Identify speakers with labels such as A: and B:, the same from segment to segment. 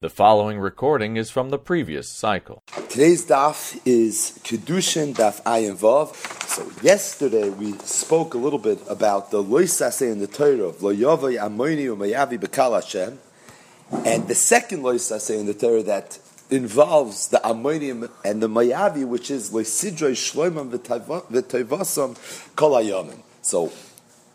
A: The following recording is from the previous cycle.
B: Today's daf is Kedushin Daf Ayin Vav. So yesterday we spoke a little bit about the loisase in the Torah of Lo Yavai Amoni Umayavi Bekal Hashem, and the second loisase in the Torah that involves the Amonim and the Mayavi, which is Loisidroi Shloimam V'Toivasam Kol. So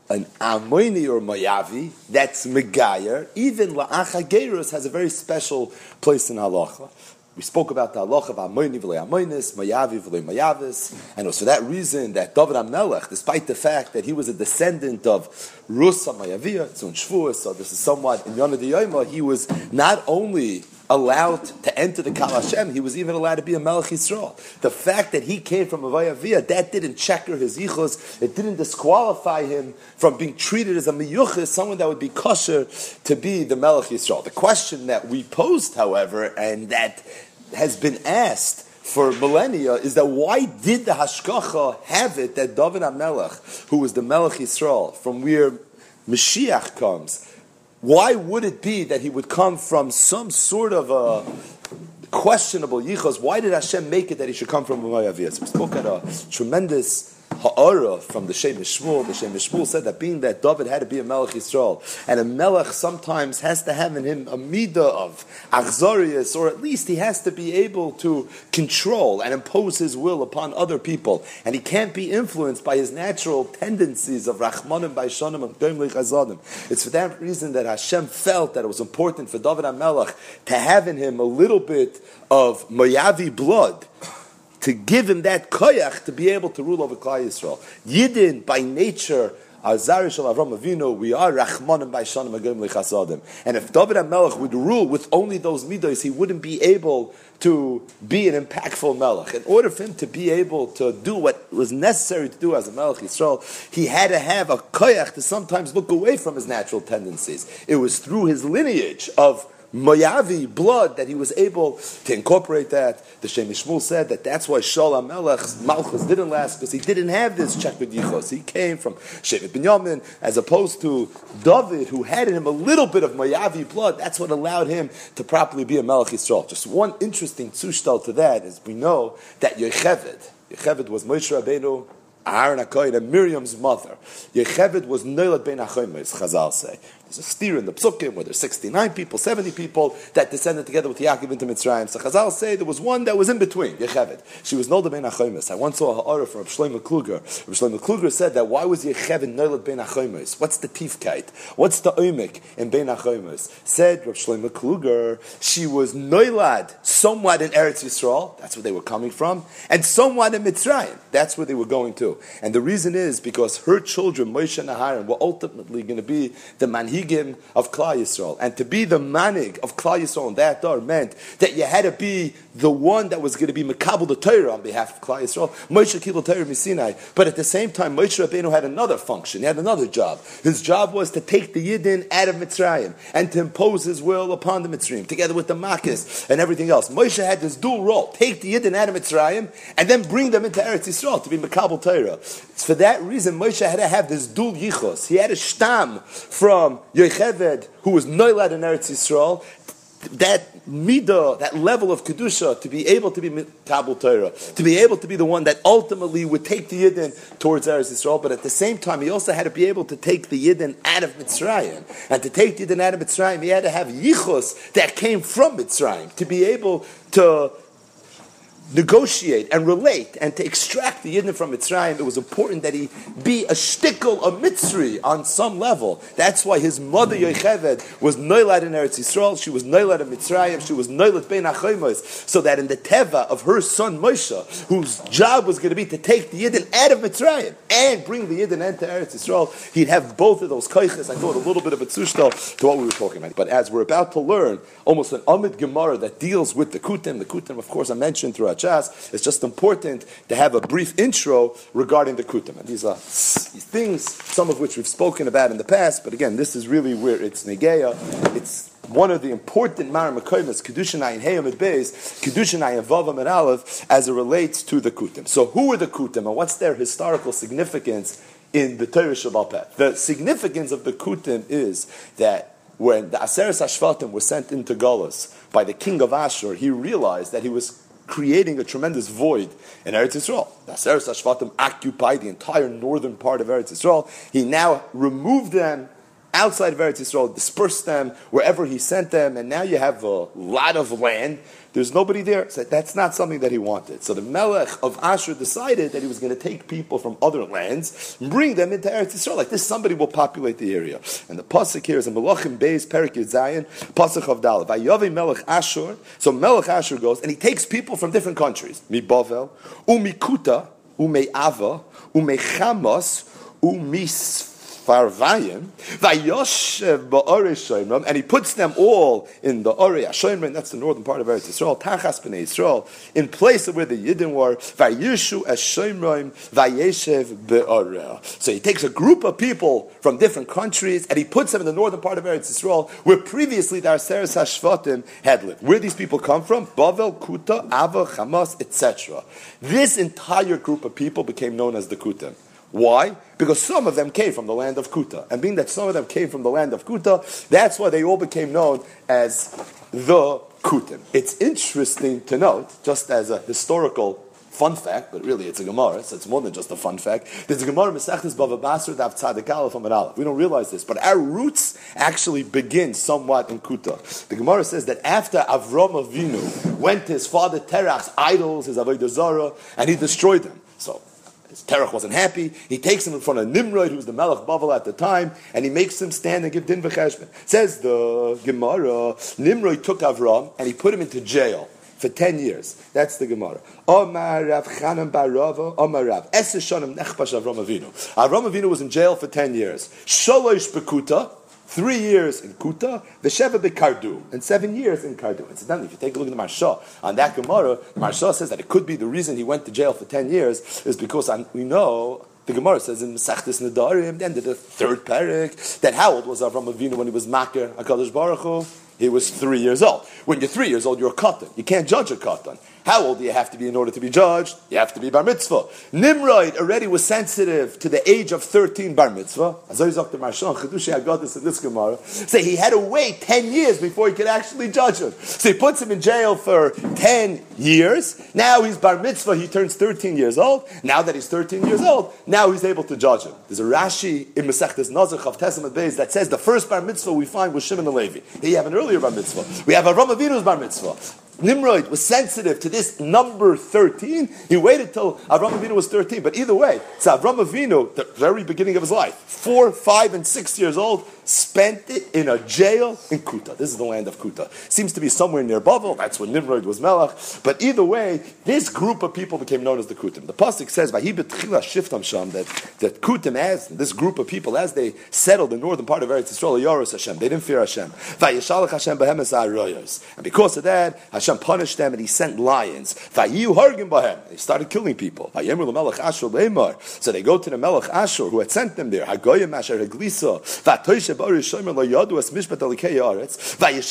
B: an Amoni or Mayavi, that's Megayer, even La'achagerus has a very special place in halacha. We spoke about the halacha of Amoni v'le Amonis, Mayavi v'le Mayavis, and it was for that reason that David HaMelech, despite the fact that he was a descendant of Rusa Mayavia, Tzun Shvuah, so this is somewhat in Yonah he was not only allowed to enter the Kal Hashem. He was even allowed to be a Melech Yisrael. The fact that he came from Avaya that didn't checker his yichus. It didn't disqualify him from being treated as a miyuchis, someone that would be kosher to be the Melech Yisrael. The question that we posed, however, and that has been asked for millennia is that why did the Hashkacha have it that David HaMelech, who was the Melech Yisrael, from where Mashiach comes, why would it be that he would come from some sort of a questionable yichos? Why did Hashem make it that he should come from Umayaviyas? We spoke at a tremendous ha'ara from the Shem Shmuel. The Shem Shmuel said that being that David had to be a Melech Yisrael, and a Melech sometimes has to have in him a midah of achzarius, or at least he has to be able to control and impose his will upon other people, and he can't be influenced by his natural tendencies of Rachmanim, by Baishanim, and Doim Chazadim. It's for that reason that Hashem felt that it was important for David HaMelech to have in him a little bit of Moyavi blood to give him that koyach to be able to rule over Klal Yisrael. Yidden, by nature, Azari Shal Avram Avinu, we are Rachmanim by Shanim Agim Lechasadim. And if David HaMelech would rule with only those midos, he wouldn't be able to be an impactful melech. In order for him to be able to do what was necessary to do as a melech Yisrael, he had to have a koyach to sometimes look away from his natural tendencies. It was through his lineage of Moyavi blood that he was able to incorporate that. The Shem Shmuel said that that's why Shaul Melech's Malchus didn't last because he didn't have this checkered yichos. He came from Shevet Binyamin as opposed to David, who had in him a little bit of Moyavi blood. That's what allowed him to properly be a Melech Yisrael. Just one interesting zushtal to that is we know that Yocheved, Yocheved was Moshe Rabbeinu Aaron HaKoyin and Miriam's mother. Yocheved was Noilad Ben Achoymes, Chazal say. There's a steer in the psukim where there's 69 people, 70 people that descended together with Yaakov into Mitzrayim. So Chazal say there was one that was in between, Yechevet. She was Nolda ben Achoimis. I once saw a ha'ara from Shlomo Kluger. Shlomo Kluger said that why was Yechevet Noilad ben Achoimis? What's the tifkite? What's the oimik in ben Achoimis? Said Rav Shlomo Kluger, she was Noilad somewhat in Eretz Yisrael, that's where they were coming from, and somewhat in Mitzrayim, that's where they were going to. And the reason is because her children, Moshe and Aharon, were ultimately going to be the manhig of Klal Yisrael. And to be the manig of Klal Yisrael in that door meant that you had to be the one that was going to be Makabal the Torah on behalf of Klal Yisrael. Moshe Kibel Torah Misinai. But at the same time, Moshe Rabbeinu had another function. He had another job. His job was to take the Yidden out of Mitzrayim and to impose his will upon the Mitzrayim, together with the Makis and everything else. Moshe had this dual role. Take the Yidden out of Mitzrayim and then bring them into Eretz Yisrael to be Makabal Torah. It's for that reason Moshe had to have this dual yichos. He had a stam from Yocheved, who was Noilad in Eretz Yisrael, that midah, that level of kedusha, to be able to be Kabul Torah, to be able to be the one that ultimately would take the Yidden towards Eretz Yisrael, but at the same time, he also had to be able to take the Yidden out of Mitzrayim. And to take the Yidden out of Mitzrayim, he had to have yichus that came from Mitzrayim, to be able to negotiate and relate and to extract the Yidden from Mitzrayim, it was important that he be a shtickle, a Mitzri on some level. That's why his mother Yocheved was Noilad in Eretz Yisrael, she was Noilad in Mitzrayim, she was Noilad Bein Achoimos, so that in the Teva of her son Moshe, whose job was going to be to take the Yidden out of Mitzrayim and bring the Yidden into Eretz Yisrael, he'd have both of those koiches. I thought a little bit of a tzushtal to what we were talking about. But as we're about to learn, almost an Amid Gemara that deals with the Kutim, the Kutim, of course, I mentioned throughout It's just important to have a brief intro regarding the Kutim. And these are things, some of which we've spoken about in the past, but again, this is really where it's Negeya. It's one of the important Maramakoimas, Kedushin Ayin Heyam at Beis, Kedushin Ayin Vavam and Aleph, as it relates to the Kutim. So who are the Kutim and what's their historical significance in the Torah Shabbat The significance of the Kutim is that when the Aseres Ashvatim were sent into Golas by the king of Ashur, he realized that he was creating a tremendous void in Eretz Yisrael. The Aseres Ashvatim occupied the entire northern part of Eretz Yisrael. He now removed them outside of Eretz Yisrael, dispersed them wherever he sent them, and now you have a lot of land. There's nobody there. So that's not something that he wanted. So the Melech of Asher decided that he was going to take people from other lands and bring them into Eretz Yisrael. Like this, somebody will populate the area. And the pasuk here is a Melachim Beis Perik Zion pasuk of Dal. Vayavi Melech Asher. So Melech Asher goes and he takes people from different countries. Mi Bavel, Umikuta, Umeava, Umechamos, Umis Farvayim, and he puts them all in the Ore Shoimrim, that's the northern part of Eretz Yisrael, Tachas B'nai Yisrael, in place of where the Yidden were. So he takes a group of people from different countries and he puts them in the northern part of Eretz Yisrael, where previously the Arseres Hashvatim had lived. Where these people come from? Bavel, Kuta, Ava, Hamas, etc. This entire group of people became known as the Kutim. Why? Because some of them came from the land of Kuta. And being that some of them came from the land of Kuta, that's why they all became known as the Kutim. It's interesting to note, just as a historical fun fact, but really it's a Gemara, so it's more than just a fun fact. There's a Gemara, Mesechtes Bava Basra, Dav Tzadik Aleph Aleph. We don't realize this, but our roots actually begin somewhat in Kuta. The Gemara says that after Avram Avinu went to his father Terach's idols, his Avodah Zarah, and he destroyed them. So Terach wasn't happy. He takes him in front of Nimrod, who was the Melech Bavel at the time, and he makes him stand and give din v'cheshbon. Says the Gemara, Nimrod took Avram and he put him into jail for 10 years. That's the Gemara. Omar Rav Chanan Barava, Omar Rav. Eseshonim Nechpash Avram Avinu. Avram Avinu was in jail for 10 years. Sholosh Bekuta, three years in Kuta, the Sheva Kardu, and seven years in Kardu. Incidentally, if you take a look at the Maharsha, on that Gemara, the Maharsha says that it could be the reason he went to jail for 10 years is because we know the Gemara says in Masechtes Nedarim, the end of the third parak, that how old was Avram Avinu when he was Makir HaKadosh Baruch Hu? He was three years old. When you're three years old, you're a katan. You can't judge a katan. How old do you have to be in order to be judged? You have to be bar mitzvah. Nimrod already was sensitive to the age of 13 bar mitzvah. I got this in this Gemara. So he had to wait 10 years before he could actually judge him. So he puts him in jail for 10 years. Now he's bar mitzvah, he turns 13 years old. Now that he's 13 years old, now he's able to judge him. There's a Rashi in Masechtes Nazach of Testament Beis that says the first bar mitzvah we find was Shimon the Levi. He have an earlier bar mitzvah. We have Avram Avinu's bar mitzvah. Nimrod was sensitive to this number 13. He waited till Avram Avinu was 13. But either way, it's Avram Avinu, the very beginning of his life, four, five, and six years old, spent it in a jail in Kuta. This is the land of Kuta. Seems to be somewhere near Bavel. That's when Nimrod was Melech. But either way, this group of people became known as the Kutim. The pasuk says, shiftam sham," that that Kutim, as this group of people, as they settled the northern part of Eretz Yisrael, Yoros Hashem, they didn't fear Hashem. Hashem And because of that, Hashem punished them and He sent lions. They started killing people. So they go to the Melech Ashur who had sent them there. Hagoyim Asher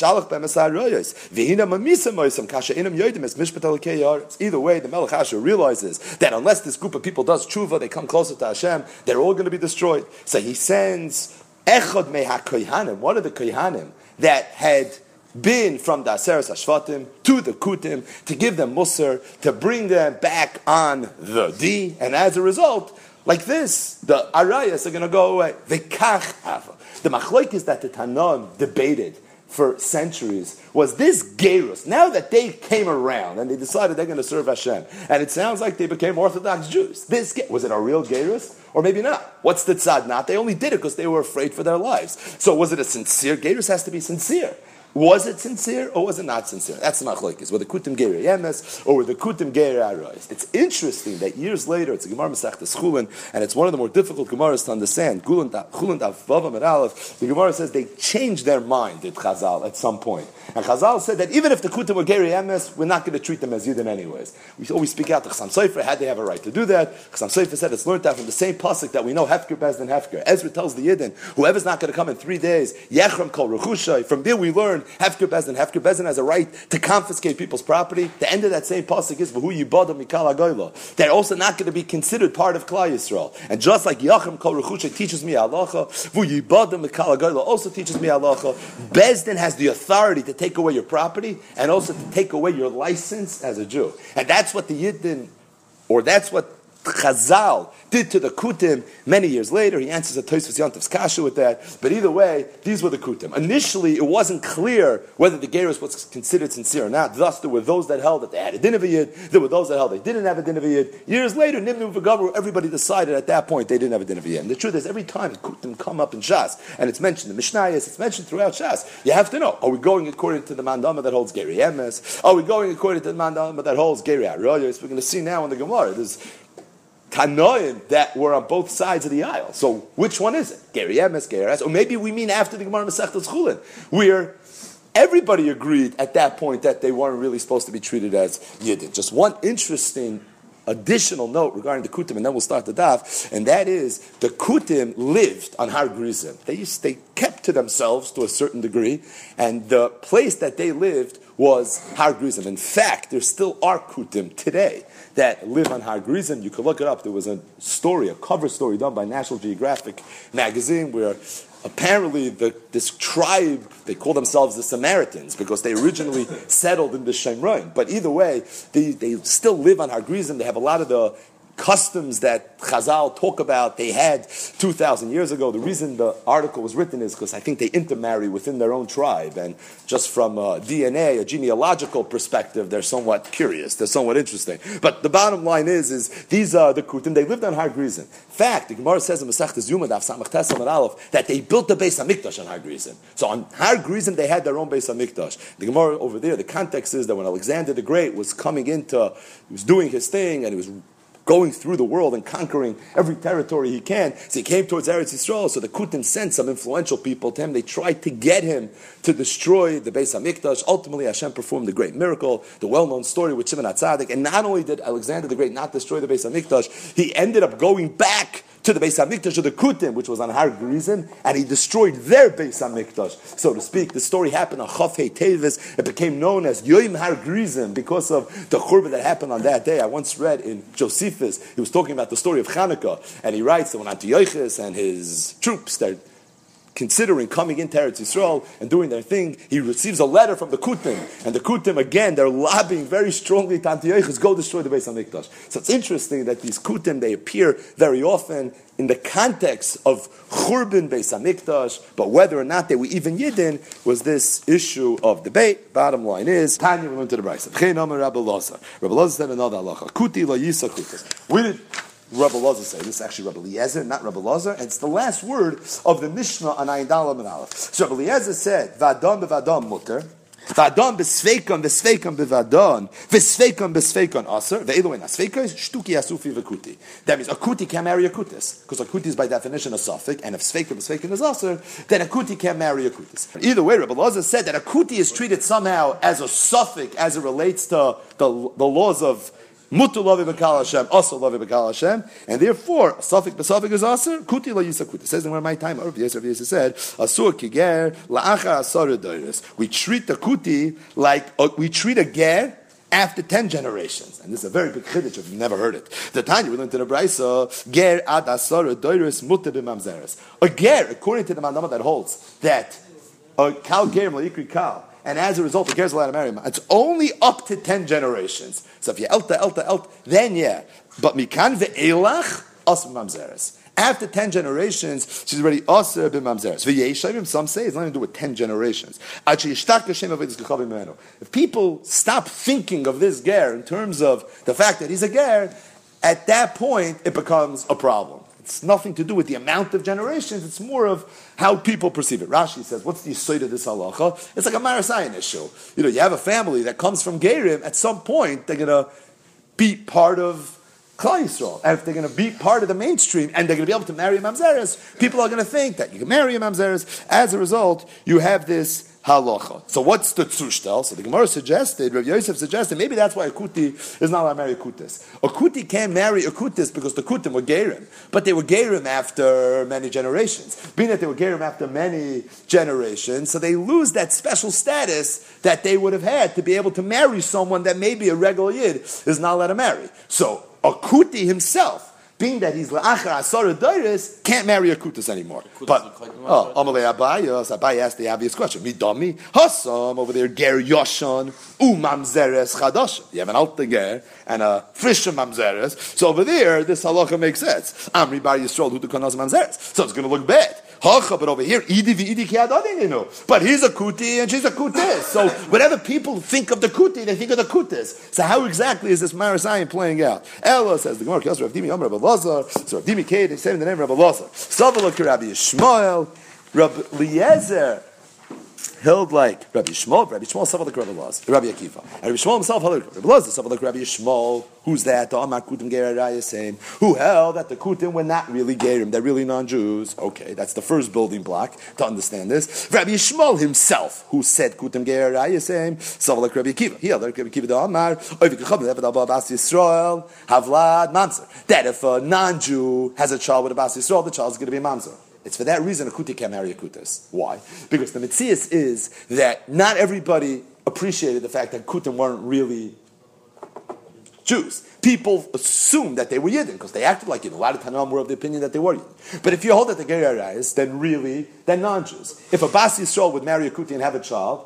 B: Haglisa. Either way, the Melech Asher realizes that unless this group of people does tshuva, they come closer to Hashem, they're all going to be destroyed. So he sends Echad Meha one of the Kohanim that had been from the Aseres Hashvatim to the Kutim to give them Musar, to bring them back on the D, and as a result, like this, the Arayas are going to go away. V'kach hava. The machloik is that the Tanam debated for centuries was this Gerus. Now that they came around and they decided they're going to serve Hashem, and it sounds like they became Orthodox Jews. This was it a real Gerus or maybe not? What's the tzad not? They only did it because they were afraid for their lives. So was it a sincere Gerus? Has to be sincere. Was it sincere or was it not sincere? That's the machlokes. Were the kutim geir yemes or were the kutim geir arois? It's interesting that years later, it's a Gemara Masechtas Chulin, and it's one of the more difficult Gemaras to understand. Daf. The Gemara says they changed their mind, did Chazal, at some point. And Chazal said that even if the kutim were geir yemes, we're not going to treat them as yidden anyways. We always speak out to Chassam Sofer. Had they have a right to do that? Chassam Sofer said it's learned out from the same pasuk that we know Hefker Bez Hefker. Ezra tells the yidden, whoever's not going to come in three days, Yechram Kol Rechushay. From there we learn Hefker Bezdin. Hefker Bezdin has a right to confiscate people's property. The end of that same pasuk is who V'hu Yibada Mikal Agoyla. They're also not going to be considered part of Klal Yisrael. And just like Yachim Kol Rechusha teaches me halacha, V'hu Yibada Mikal Agoyla also teaches me halacha. Bezdin has the authority to take away your property and also to take away your license as a Jew. And that's what the Yidden, or that's what Chazal did to the Kutim many years later. He answers a Tosfos Yontov's Kasha with that. But either way, these were the Kutim. Initially, it wasn't clear whether the Gerus was considered sincere or not. Thus, there were those that held that they had a din of Yid. There were those that held they didn't have a din of Yid. Years later, Nimnu V'Gavru, everybody decided at that point they didn't have a din of Yid. And the truth is, every time the Kutim come up in Shas, and it's mentioned in Mishnayos, it's mentioned throughout Shas, you have to know, are we going according to the Mandama that holds Geri Emes? Are we going according to the Mandama that holds Geri Arroyos? We're going to see now in the Gemara. There's Tanoim that were on both sides of the aisle. So which one is it? Geri Emes, Geri Or maybe we mean after the Gemara Masechtas Chulin, where everybody agreed at that point that they weren't really supposed to be treated as Yidden. Just one interesting additional note regarding the Kutim, and then we'll start the daf, and that is the Kutim lived on Har Grizim. They, they kept to themselves to a certain degree, and the place that they lived was Har Grizim. In fact, there still are Kutim today that live on Har Grizim. You could look it up. There was a story, a cover story done by National Geographic magazine where apparently the, this tribe, they call themselves the Samaritans because they originally settled in the Shemraim. But either way, they, they still live on Har Grizim. They have a lot of the customs that Chazal talk about they had 2,000 years ago. The reason the article was written is because I think they intermarry within their own tribe. And just from a DNA, a genealogical perspective, they're somewhat curious. They're somewhat interesting. But the bottom line is, is these are the Kutim. They lived on Har Grizim. In fact, the Gemara says in Masech Zuma, Samach Tesam and Aleph, that they built the base of Mikdash on Har Grizim. So on Har Grizim, they had their own base of Mikdash. The Gemara over there, the context is that when Alexander the Great was coming into, he was doing his thing and he was going through the world and conquering every territory he can. So he came towards Eretz Yisrael. So the Kutim sent some influential people to him. They tried to get him to destroy the Beis Hamikdash. Ultimately, Hashem performed the great miracle, the well-known story with Shimon HaTzadik. And not only did Alexander the Great not destroy the Beis Hamikdash, he ended up going back to the Beis Hamikdash of the Kutim, which was on Har Grizim, and he destroyed their Beis Hamikdash, so to speak. The story happened on Chaf Tevis. It became known as Yoim Har Grizim because of the churban that happened on that day. I once read in Josephus, he was talking about the story of Hanukkah, and he writes that when Antiochus and his troops, they're considering coming into Eretz Yisrael and doing their thing, he receives a letter from the Kutim. And the Kutim, again, they're lobbying very strongly to Antiochus, go destroy the Beis HaMikdash. So it's interesting that these Kutim, they appear very often in the context of Churban Beis HaMikdash, but whether or not they were even Yidden was this issue of debate. Bottom line is, Tanya, we went to the Brisa. Rabbi Lazar. Said another halacha. Kuti la yisa. We did Rabbi Lazar say. This is actually Rabbi Eliezer, not Rabbi and it's the last word of the Mishnah on Ayin Dalam and Aleph. So Rabbi Eliezer said, "Vadon bevadon mutter." Vadon besveikon besveikon bevadon vesveikon besveikon aser ve'eloin asveikos shtuki asufi vekuti. That means a kuti can't marry a kutis because a kuti is by definition a suffix, and if sveikon besveikon is aser, then a kuti can't marry a kutis. Either way, Rabbi Lazar said that a kuti is treated somehow as a suffix as it relates to the, the laws of Mutu lavi b'kal Hashem, also lavi b'kal Hashem, and therefore, suffix b'suffix is aser, kuti la yisa kuti. Says in one of my time, Rav Yisrael Yisrael said, asur kiger la'acha asar. We treat the kuti like, uh, we treat a ger after 10 generations. And this is a very big chiddush if you've never heard it. The Tanya, we learned in the Brisa, ger ad asar doiris muta b'mamzeres. A ger, according to the mandama that holds, that a kal ger ma'ikri kal, and as a result, the Ger's allowed to marry him. It's only up to 10 generations. So if you elta, elta, elta, then yeah. But mikan ve'elach, as mamzeres. After 10 generations, she's already aser b'mamzeres. V'yeshayim, some say, it's nothing to do with 10 generations. If people stop thinking of this ger in terms of the fact that he's a ger, at that point, it becomes a problem. It's nothing to do with the amount of generations. It's more of how people perceive it. Rashi says, "What's the yisoid of this halacha?" It's like a marasayan issue. You know, you have a family that comes from Gerim. At some point, they're going to be part of Klal Yisrael, and if they're going to be part of the mainstream and they're going to be able to marry a mamzeres, people are going to think that you can marry a mamzeres. As a result, you have this halacha. So what's the tzushtel? So the Gemara suggested, Rav Yosef suggested, maybe that's why a kuti is not allowed to marry a kutis. A kuti can't marry a kutis because the kutim were gerim, but they were gerim after many generations. Being that they were gerim after many generations, so they lose that special status that they would have had to be able to marry someone that maybe a regular yid is not allowed to marry. So a kuti himself being that he's la'achar asara doiris, can't marry a kutas anymore. But oh, Amalei Abayos, Abai asked the obvious question: Me Midami Hassam over there, Ger Yoshan Umamzeres Chadash. You have an alter ger and a frisher mamzeres. So over there, this halacha makes sense. Amri Bar Yisrael who kanas mamzeres. So it's going to look bad. Hacha, but over here, idi v'idi kiadadininu. But he's a kuti and she's a kutis. So whatever people think of the kuti, they think of the kutis. So how exactly is this Marasayim playing out? Ella says the Gemara, Rav Dimi Yom Rabbi Lazar. So Rav Dimi Kei, they say in the name of Rabbi Lazar. Savala Rabbi Yishmael. Rabbi Eliezer held like Rabbi Shmuel, Rabbi Shmuel suffered like Rabbi Laz, Rabbi Akiva. And Rabbi Shmuel himself held like Rabbi Laz, suffered like Rabbi Shmuel. Who's that? Who held that the Kutim were not really Gerim, they're really non-Jews. Okay, that's the first building block to understand this. Rabbi Shmuel himself, who said Kutim Gerar same, suffered like Rabbi Akiva. He held like Rabbi Akiva the Amar, Yisrael, Havlad Mamzer. That if a non-Jew has a child with a Bas Yisrael, the child is going to be a Mamzer. It's for that reason a kuti can't marry a kutas. Why? Because the mitzias is that not everybody appreciated the fact that kutim weren't really Jews. People assumed that they were Yidden because they acted like Yidden. A lot of Tanam were of the opinion that they were Yidden. But if you hold that the Gerar then really, they're non-Jews. If a Bas Yisrael would marry a Kuti and have a child,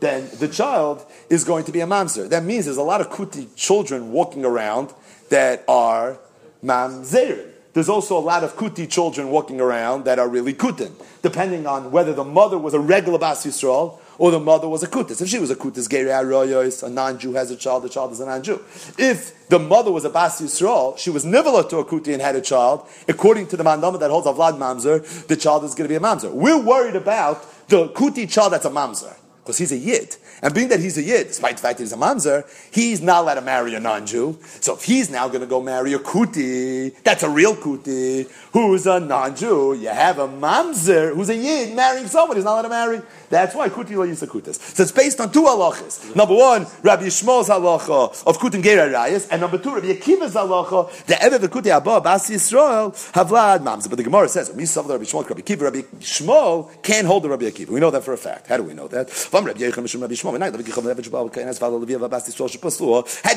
B: then the child is going to be a Mamzer. That means there's a lot of Kuti children walking around that are Mamzerim. There's also a lot of kuti children walking around that are really kutin, depending on whether the mother was a regular Bas Yisrael or the mother was a kutis. If she was a kutis, Geri a non-Jew has a child, the child is a non-Jew. If the mother was a Bas Yisrael, she was nivala to a kuti and had a child, according to the mandama that holds a Vlad Mamzer, the child is going to be a Mamzer. We're worried about the kuti child that's a Mamzer, because he's a Yid. And being that he's a Yid, despite the fact that he's a Mamzer, he's not allowed to marry a non-Jew. So if he's now going to go marry a Kuti, that's a real Kuti, who's a non-Jew, you have a Mamzer, who's a Yid, marrying someone he's not allowed to marry. That's why Kuti lo yisa kutas. So it's based on two halachas. Number one, Rabbi Yishmael's halacha of Kutin Gera Rayas, and number two, Rabbi Akiva's halacha, the Ever V'Kuti Abba, Bas Yisrael, Havlad Mamzer. But the Gemara says, Rabbi Yishmael, Rabbi Akiva, Rabbi Shmuel can't hold the Rabbi Akiva. We know that for a fact. How do we know that? How do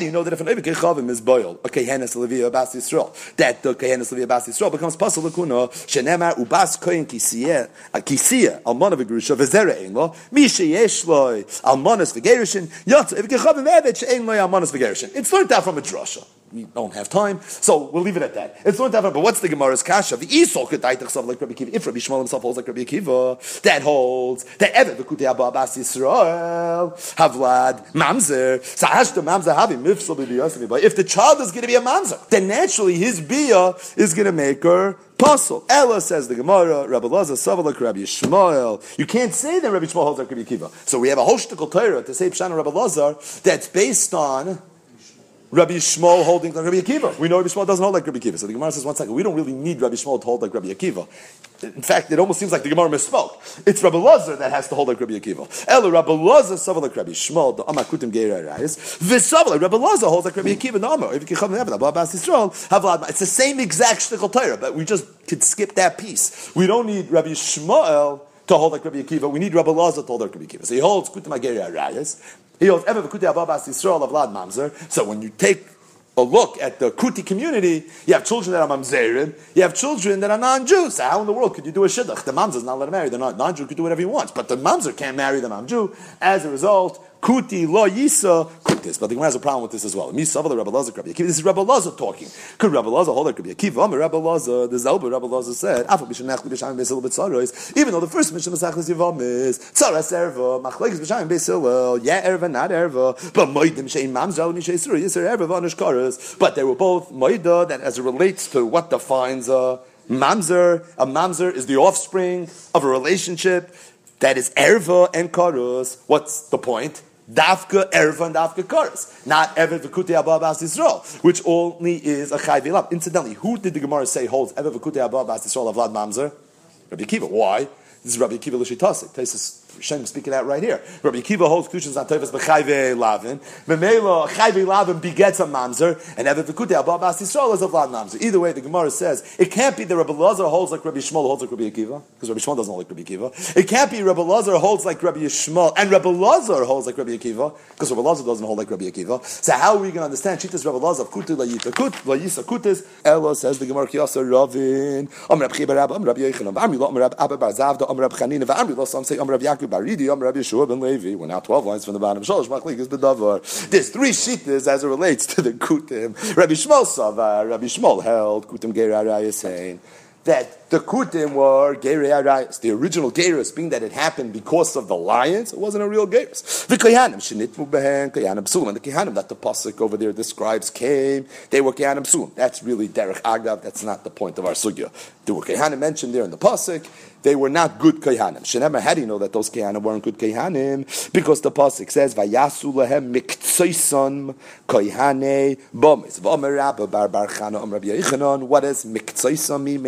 B: you know that if an Oivik Echavim is boiled, a Kehenes Levi Bas Yisrael, that the Kehenes Levi Bas Yisrael becomes Pasal Lakuna, Shenemar Ubas Koyin Kisiyah, Kisiyah, Almana V'Gerusha, V'Zera Ein Lo, Misha Yesh Loi, Almanas Echavim Evet, She'ein Loi Almanas V'Gerishin. It's learned out from a drasha we don't have time, so we'll leave it at that. It's not that, but what's the Gemara's kasha? The Esau could die like Rabbi Akiva. If Rabbi Shmuel himself holds like Rabbi Kiva, that holds that ever the Kuti Abba Abbas Yisrael Havlad Mamzer. So Hashta Mamzer having mifsal But if the child is going to be a Mamzer, then naturally his bia is going to make her Puzzle. Ella says the Gemara, Rabbi Lazar, Savalak, Rabbi Yishmael. You can't say that Rabbi Shmuel holds like Rabbi Kiva. So we have a Hoshtikal Torah to say Pshana Rabbi Lazar that's based on Rabbi Shmuel holding like Rabbi Akiva. We know Rabbi Shmuel doesn't hold like Rabbi Akiva. So the Gemara says, one second, we don't really need Rabbi Shmuel to hold like Rabbi Akiva. In fact, it almost seems like the Gemara misspoke. It's Rabbi Lazar that has to hold like Rabbi Akiva. Elo Rabbi Lazar saval like Rabbi Shmuel, the Amar Kutim Geir. V'saval Rabbi Lazar holds like Rabbi Akiva. Amar, if you come It's the same exact shtickle Torah, but we just could skip that piece. We don't need Rabbi Shmuel to hold like Rabbi Akiva. We need Rabbi Lazar to hold like Rabbi Akiva. So he holds Kutim Geir Arayis. He holds of Vlad Mamzer. So when you take a look at the Kuti community, you have children that are mamzerim, you have children that are non-Jews. So how in the world could you do a shidduch? The mamzer is not allowed to marry. The non-Jew could do whatever he wants, but the mamzer can't marry the non-Jew. As a result, Kuti lo yisa kutis. But the Gemara has a problem with this as well. This is Rabbi Lazar talking. Could Rabbi Lazar hold like Rabbi Akiva? I'm Rabbi Lazar. The Zelba Rabbi Lazar said, "Afa b'shem nechli b'shem b'sil b'tzarois." Even though the first mission was achlis yivam is tzaras erva machlekes b'shem b'sil yeah erva not erva but moedim shein mamzel mishay suru yiser erva vanish karas. But they were both moida that as it relates to what defines a mamzer. A mamzer is the offspring of a relationship that is erva and karus. What's the point? Dafka Erva and Dafka Karas. Not Ever V'kutei Abba Abbas Yisrael, which only is a Chai. Incidentally, who did the Gemara say holds Ever V'kutei Abba Abbas Yisrael of Vlad Mamzer? Rabbi Kiva. Why? This is Rabbi Kiva L'Shitase. Taisus Hashem speaking out right here. Rabbi Akiva holds Kedushin on Tevis b'chayve lavin. Memela chayve lavin begets a mamzer, and Evet v'kute abba bas Yisrael is a vlad mamzer. Either way, the Gemara says it can't be that Rabbi Lazar holds like Rabbi Shmuel holds like Rabbi Akiva, because Rabbi Shmuel doesn't hold like Rabbi Akiva. It can't be Rabbi Lazar holds like Rabbi Yishmael, and Rabbi Lazar holds like Rabbi Akiva, because Rabbi Lazar doesn't hold like Rabbi Akiva. So how are we going to understand Shitas Rabbi Lazar of Kutu layita kut layisa kutis? Ella says the Gemara kiyasa Ravin. Am Rabbi Chiba Rabbi Am Rabbi Yechon Am Rabbi Abba Bar Zavda Am Rabbi Chanina Am Rabbi Yaakov Rabbi ben Levi. We're now twelve lines from the bottom. Shalosh Machlik is bedavar. There's three shitas as it relates to the kutim. Rabbi Shmuel Savar. Rabbi Shmuel held kutim Gerar saying that the Kutim were Gerei Arayas. The original Geras being that it happened because of the lions, it wasn't a real Geras. The Koyanim, Shinitmu Behen, Koyanim Psulim. The Koyanim that the Pasuk over there describes came, they were Koyanim Psulim. That's really Derech Agav, that's not the point of our Sugya. There were Koyanim mentioned there in the Pasuk, they were not good Kohanim. Shenema, how do you know that those Kohanim weren't good Kohanim? Because the Pasuk says, Vayasu lehem miktsoison Kohane bomis. V'omer Rabba bar bar chana om Rabbi Yechanon. Miktsoison mean?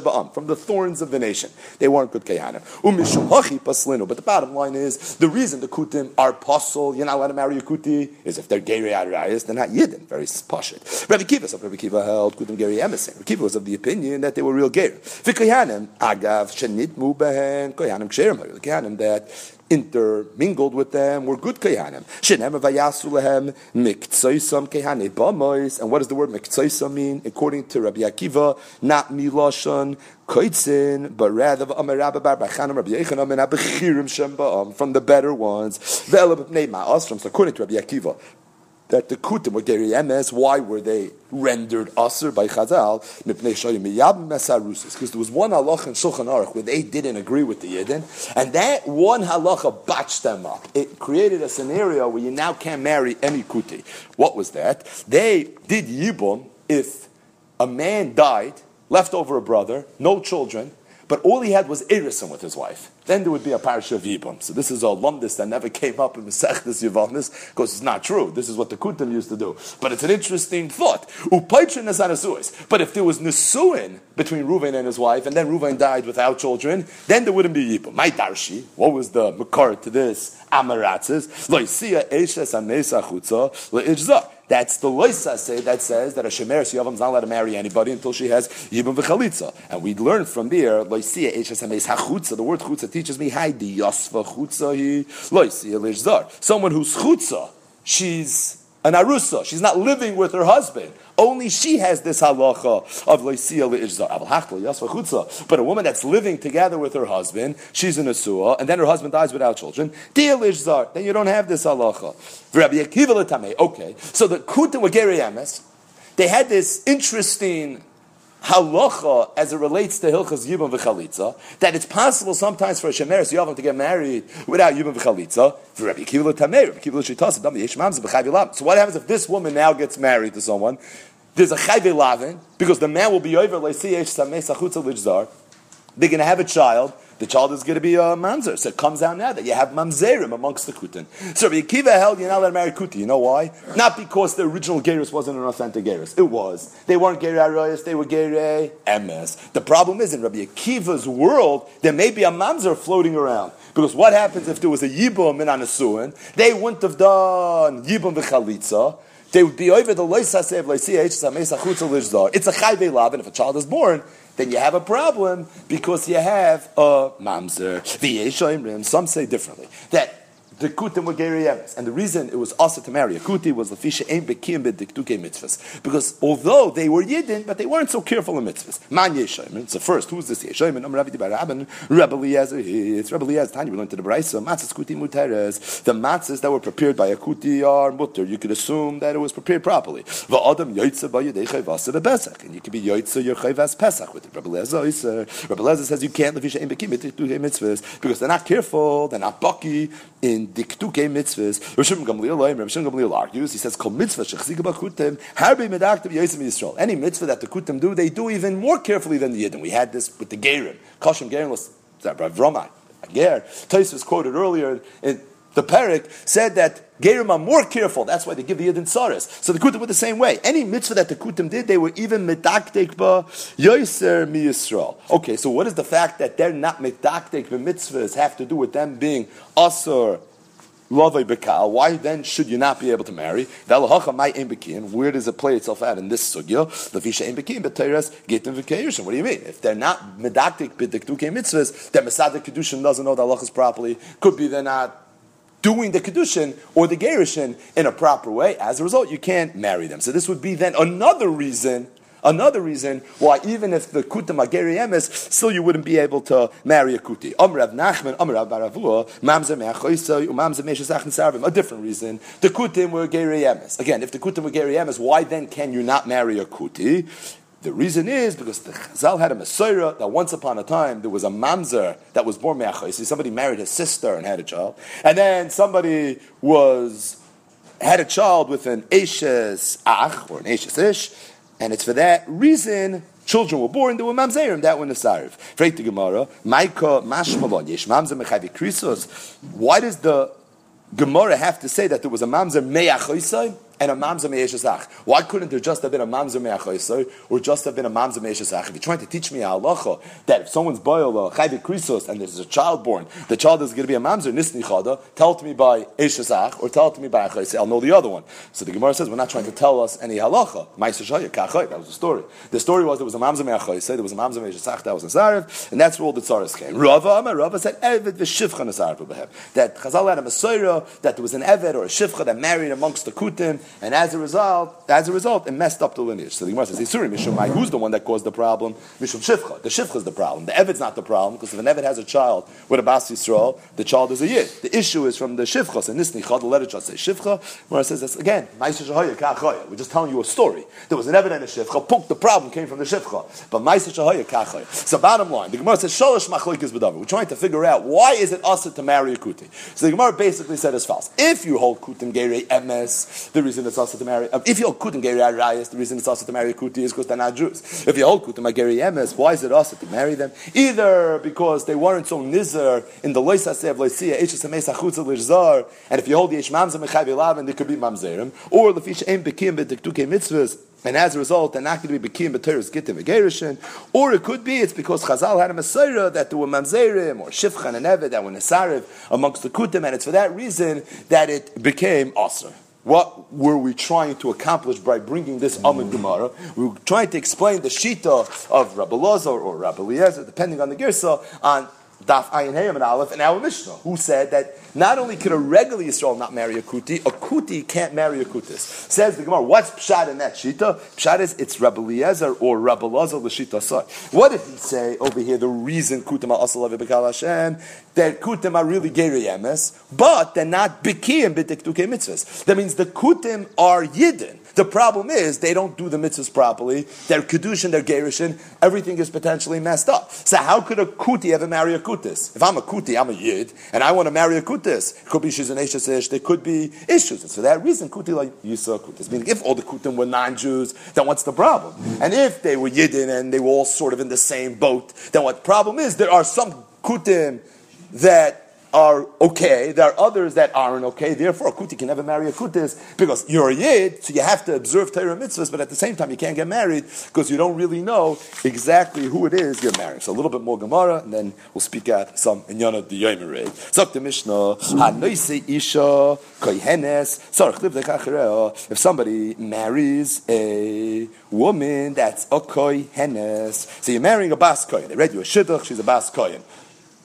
B: Sheba'am. From the thorns of the nation. They weren't good Kohanim. Umishum paslinu. But the bottom line is, the reason the Kutim are pasul, you're not allowed to marry a Kuti, is if they're Geri Arayas, they're not Yidden. Very pashit. Rabbi Kiva, so Rabbi Kiva held Kutim Geri Emesim. Rabbi Kiva was of the opinion that they were real Geri. V'kohanim, agav, Shenit Mubehen Koyanim Ksherim Koyanim that intermingled with them were good Vayasu Lehem Bamois. And what does the word Miktsoisam mean? According to Rabbi Akiva, not Miloshon Koitzin, but rather from the better ones. According to Rabbi Akiva, that the kutim were geri emes. Why were they rendered aser by Chazal? Because there was one halacha in Shulchan Aruch where they didn't agree with the Yidden, and that one halacha botched them up. It created a scenario where you now can't marry any kuti. What was that? They did yibum if a man died, left over a brother, no children, but all he had was Erisin with his wife. Then there would be a parasha of Yibam. So this is a lumdis that never came up in Masechtas Yavamis because it's not true. This is what the Kutim used to do. But it's an interesting thought. But if there was Nesuin between Ruvain and his wife, and then Ruvain died without children, then there wouldn't be Yibam. My Darshi, what was the Makar to this? Le'ijzah. That's the loisa say that says that a shemeres yavam is not allowed to marry anybody until she has yibum v'chalitza. And we learn from there loisia eshes hachutza. The word chutza teaches me hi di yasva chutza hi loisia lishzar. Someone who's chutza, she's an arusa. She's not living with her husband. Only she has this halacha of leisia leishzar. But a woman that's living together with her husband, she's an asua, and then her husband dies without children. Then you don't have this halacha. Okay, so the kutim were. They had this interesting halacha as it relates to Hilchas Yibam v'chalitza, that it's possible sometimes for a Shemeres Yavam to get married without Yibam v'chalitza. So what happens if this woman now gets married to someone? There's a chayv lavin because the man will be over. They're going to have a child the child is going to be a mamzer. So it comes out now that you have mamzerim amongst the kutin. So Rabbi Akiva held you're not allowed to marry kuti. You know why? Not because the original gerus wasn't an authentic gerus. It was. They weren't gerei arayas, they were gerei emes. The problem is in Rabbi Akiva's world, there may be a mamzer floating around. Because what happens if there was a yibum in Anasuin? They wouldn't have done yibum v'chalitza they would be over the lois hasev loisiyah It's a chayve lav, and if a child is born, then you have a problem because you have a mamzer. Some say differently that the kutim were geriyemes. And the reason it was also to marry a kuti was the fisha ein bekim bediktuke mitzvahs. Because although they were yidden, but they weren't so careful in mitzvahs. Man yeshayim. So first, who's this yeshayim? Am Rabbi Rabban, Rabbi Eliezer. It's Rabbi Eliezer. Tanya, we learned to the Brayso. Matzahs kuti muteres. The matzahs that were prepared by a kuti are mutter. You could assume that it was prepared properly. Va'adam yoytze ba yedei chayvasa the pesach. And you could be yoytze your chayvas pesach with it. Rabbi Eliezer. Rabbi Eliezer says you can't levisha ein bekim bediktuke mitzvahs because they're not careful, they're not bucky in diktuke mitzvahs. Rishim Gamliel Rishim Gamliel argues. He says, "Kol mitzvah shechzik b'kutim harbi medaktiv yosim Yisrael." Any mitzvah that the kutim do, they do even more carefully than the yidden. We had this with the gerim. Kashim gerim was uh, Rav Vromai. Ger. Tais was quoted earlier in the Perik said that Gerim are more careful. That's why they give the Yidin Tsaris. So the Kutim were the same way. Any mitzvah that the Kutim did, they were even medaktek ba yoiser Yisrael. Okay, so what is the fact that they're not medaktek ba mitzvahs have to do with them being asur Lavai Bekal, why then should you not be able to marry? Where does it play itself out in this sugya? What do you mean? If they're not medaktik b'dikduke mitzvahs, then Masada Kedushin doesn't know the halachas properly. Could be they're not doing the kedushin or the gerushin in a proper way. As a result, you can't marry them. So this would be then another reason Another reason why even if the kutim are geri emes, still you wouldn't be able to marry a kuti. Amrav Nachman, Amrav Baravua, Mamzer Me'achoisai, Mamzer Me'eshesach Sarvim. A different reason. The kutim were geri emes. Again, if the kutim were geri emes, why then can you not marry a kuti? The reason is because the Chazal had a Messiah that once upon a time there was a mamzer that was born me'achos. Somebody married his sister and had a child, and then somebody was had a child with an Eshes Ach or an Eshes Ish, and it's for that reason children were born, they were mamzerim, that is sarif. Freit the Gemara, Maika mashmalon, yesh mamzer mechavi krisos. Why does the Gemara have to say that there was a mamzer me'achoisai? And a mamza me'eshesach. Why couldn't there just have been a mamza me'achoisoy or just have been a mamza me'eshesach? If you're trying to teach me a halacha that if someone's boil chayvik krisos and there's a child born, the child is going to be a mamzer nisni chada, tell it to me by eshesach or tell it to me by achoisay. I'll know the other one. So the Gemara says we're not trying to tell us any halacha. That was the story. The story was there was a mamza me'achoisay, there was a mamza me'eshesach that was a zarev, and that's where all the tzaras came. Rava, Rava said eved v'shivcha nesarev That Chazal had a Messiah, that there was an eved or a shivcha that married amongst the kutim, and as a result, as a result, it messed up the lineage. So the Gemara says, Isuri Mishum who's the one that caused the problem? Mishum Shifcha. The Shifcha is the problem. The Evid's not the problem, because if an Evid has a child with a Bas Yisrael, the child is a Yid. The issue is from the Shifcha. So this Nichad, the letter just say Shifcha. Gemara says this again, We're just telling you a story. There was an Evid and a Shifcha. Punk, the problem came from the Shifcha. But Maisa Shahoya Kachoya. So bottom line, the Gemara says, Sholosh Machloik is We're trying to figure out why is it us to marry a Kuti. So the Gemara basically said as follows. If you hold Kutim Gerei Emes, the reason it's also to marry. If you hold kutim geri arayas, the reason it's also to marry kuti is because they're not Jews. If you hold kutim geri emes, why is it also to marry them? Either because they weren't so nizer in the lois hasev loisia eches hames achutza lishzar, and if you hold yesh mamzer mechav elav, they could be mamzerim, or lefish ein bekim b'diktuke mitzvahs. And as a result, they're not going to be Bekim B'Teres Gittim V'Gerishin. Or it could be it's because Chazal had a Messiah that there were Mamzerim or Shifchan and Evet that were Nesarev amongst the Kutim, and it's for that reason that it became Asr. What were we trying to accomplish by bringing this Amid Gemara? We were trying to explain the Shita of Rabbi Lazar or Rabbi Eliezer, depending on the Girsa, on Daf Ayin Hayam and Aleph and our Mishnah, who said that not only could a regular Yisrael not marry a Kuti, a Kuti can't marry a Kutis. Says the Gemara, what's Pshat in that Shita? Pshat is it's Rabbi Eliezer or Rabbi Lazar L'Shita Sai. What did he say over here? The reason Kutim Asalav Bekal Hashem, that are really Geri but they're not Bikiyim B'Tiktuke Mitzvahs. That means the Kutim are Yidden. The problem is they don't do the mitzvahs properly. They're kedushin, they're gerishin. Everything is potentially messed up. So how could a kuti ever marry a kutis? If I'm a kuti, I'm a yid, and I want to marry a kutis. It could be she's an ish. There could be issues. And for that reason, kuti like yisa kutis. Meaning, if all the kutim were non-Jews, then what's the problem? And if they were yidden and they were all sort of in the same boat, then what the problem is? There are some kutim that are okay. There are others that aren't okay. Therefore, a kuti can never marry a kutis because you're a yid, so you have to observe Torah mitzvahs, but at the same time, you can't get married because you don't really know exactly who it is you're marrying. So a little bit more Gemara, and then we'll speak at some inyana diyomerei. So the Mishnah, isha koyhenes If somebody marries a woman that's a koyhenes, so you're marrying a bas. They read you a shidduch, she's a bas.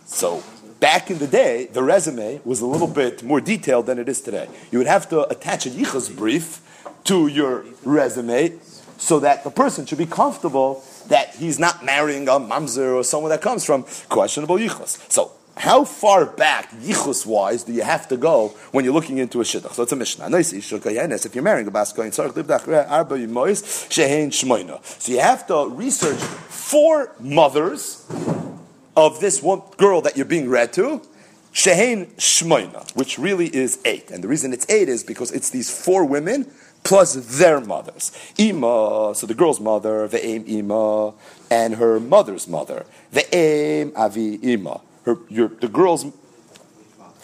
B: So back in the day, the resume was a little bit more detailed than it is today. You would have to attach a yichus brief to your resume so that the person should be comfortable that he's not marrying a mamzer or someone that comes from questionable yichus. So, how far back, yichus wise, do you have to go when you're looking into a shidduch? So it's a mishnah. If you're marrying a baskoyin, so you have to research four mothers of this one girl that you're being read to, Shehain Shmoina, which really is eight. And the reason it's eight is because it's these four women plus their mothers. Ima, so the girl's mother, the aim Ima, and her mother's mother. the aim Avi Ima. Her, your, the girl's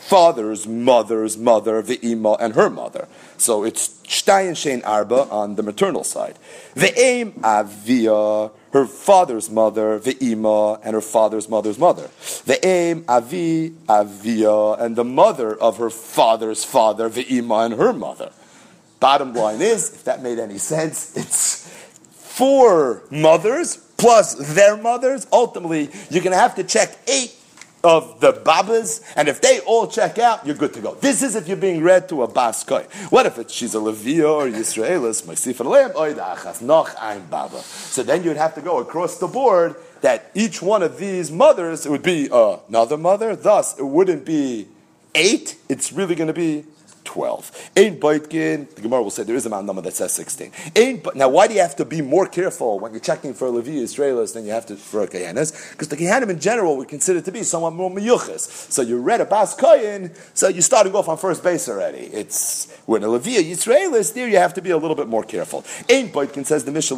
B: father's mother's mother, Ve'ima, and her mother. So it's Shtayin Shein Arba on the maternal side. The aim Avia, her father's mother, Ve'ima, and her father's mother's mother. Ve'em Avi Avia, and the mother of her father's father, Ve'ima, and her mother. Bottom line is, if that made any sense, it's four mothers plus their mothers. Ultimately, you're going to have to check eight of the babas, and if they all check out, you're good to go. This is if you're being read to a baskoy. What if it's she's a Levia or Yisraelis, noch ein baba. So then you'd have to go across the board that each one of these mothers, it would be another mother, thus it wouldn't be eight, it's really going to be 12. Ain't Baitkin, the Gemara will say there is a man number that says 16. Ain't, now, why do you have to be more careful when you're checking for Levi Israelis than you have to for a Kayanis? Because the Kayanim in general we consider to be somewhat more miyuchas. So you read a Bas Kayan, so you're starting off on first base already. It's when a Levi Israelis, there you have to be a little bit more careful. Ain't Baitkin says the Mishnah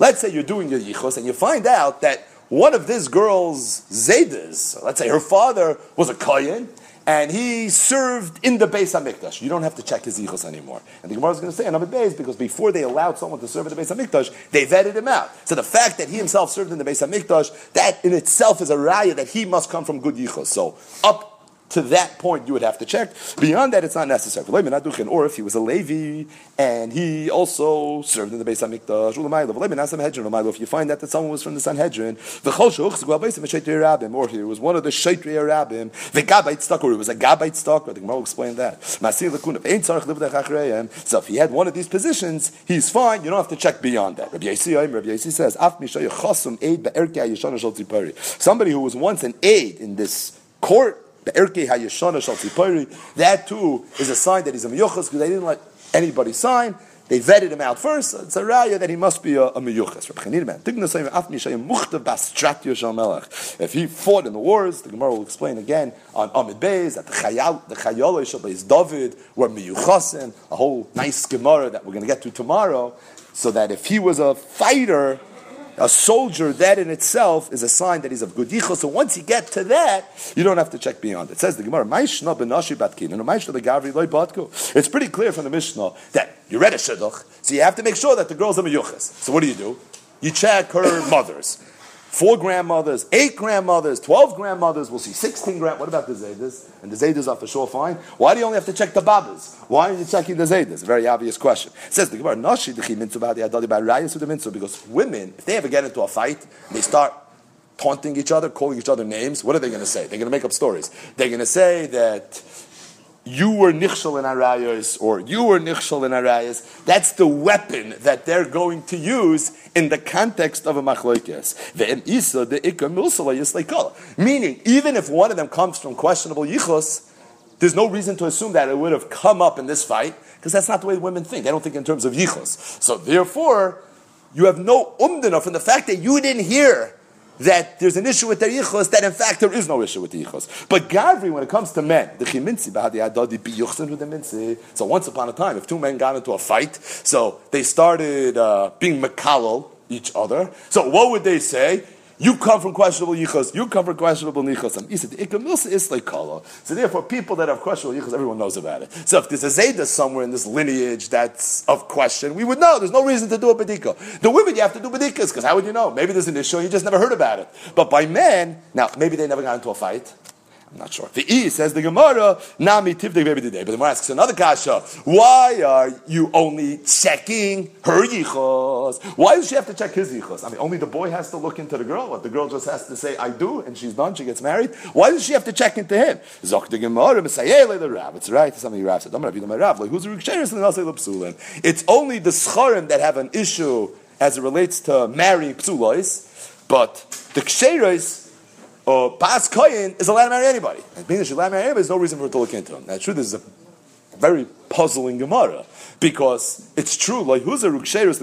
B: Let's say you're doing your yichos and you find out that one of this girl's Zaydas, let's say her father was a Kayan, and he served in the Beis Hamikdash. You don't have to check his yichus anymore. And the Gemara is going to say another Beis because before they allowed someone to serve in the Beis Hamikdash, they vetted him out. So the fact that he himself served in the Beis Hamikdash, that in itself is a raya that he must come from good yichus. So up to that point, you would have to check. Beyond that, it's not necessary. Or if he was a Levi and he also served in the Beis Hamikdash, if you find out that someone was from the Sanhedrin, or he was one of the Shaitri Arabim, the Gabite stuck, or he was a Gabite stuck, I think Gemara will explain that. So if he had one of these positions, he's fine. You don't have to check beyond that. Rabbi Yossi says, Somebody who was once an aide in this court that too is a sign that he's a miyuchas because they didn't let anybody sign. They vetted him out first. It's a raya that he must be a, a miyuchas. If he fought in the wars, the Gemara will explain again on Amid Beis that the Chayal, the Chayol Shabbeis David were miyuchasin, a whole nice Gemara that we're going to get to tomorrow. So that if he was a fighter, a soldier, that in itself is a sign that he's of good yichus. So once you get to that, you don't have to check beyond. It says the Gemara, It's pretty clear from the Mishnah that you read a shidduch, so you have to make sure that the girl's a miyuchas. So what do you do? You check her mothers four grandmothers, eight grandmothers, twelve grandmothers. We'll see sixteen grand. What about the zaydas? And the zaydas are for sure fine. Why do you only have to check the babas? Why are you checking the zaydas? A very obvious question. It says the Gemara because women, if they ever get into a fight, they start taunting each other, calling each other names. What are they going to say? They're going to make up stories. They're going to say that you were nichshel in arayos, or you were nichshel in arayos. That's the weapon that they're going to use in the context of a the Meaning, even if one of them comes from questionable yichos, there's no reason to assume that it would have come up in this fight, because that's not the way women think. They don't think in terms of yichos. So therefore, you have no umdana from the fact that you didn't hear that there's an issue with their yichos, that in fact there is no issue with the yichos. But Gavri, when it comes to men, the chiminsi. So once upon a time, if two men got into a fight, so they started uh, being makalal each other. So what would they say? You come from questionable yichos. You come from questionable nichos. So therefore, people that have questionable yichos, everyone knows about it. So if there's a zayda somewhere in this lineage that's of question, we would know. There's no reason to do a bedika. The women, you have to do bedikas because how would you know? Maybe there's an issue and you just never heard about it. But by men, now maybe they never got into a fight. I'm not sure. The E says the Gemara, Nami Tivdik baby today. But the Gemara asks another kasha, why are you only checking her yichos? Why does she have to check his yichos? I mean, only the boy has to look into the girl. What the girl just has to say, I do, and she's done, she gets married. Why does she have to check into him? Zok the Gemara, the Rav. It's right, something Rav said. Who's It's only the scharim that have an issue as it relates to marrying psulois, but the ksheros or Bas Koyin is allowed to marry anybody. And being that she's allowed to marry anybody, there's no reason for her to look into him. Now, true, this is a very puzzling Gemara because it's true. Like who's a ruksherus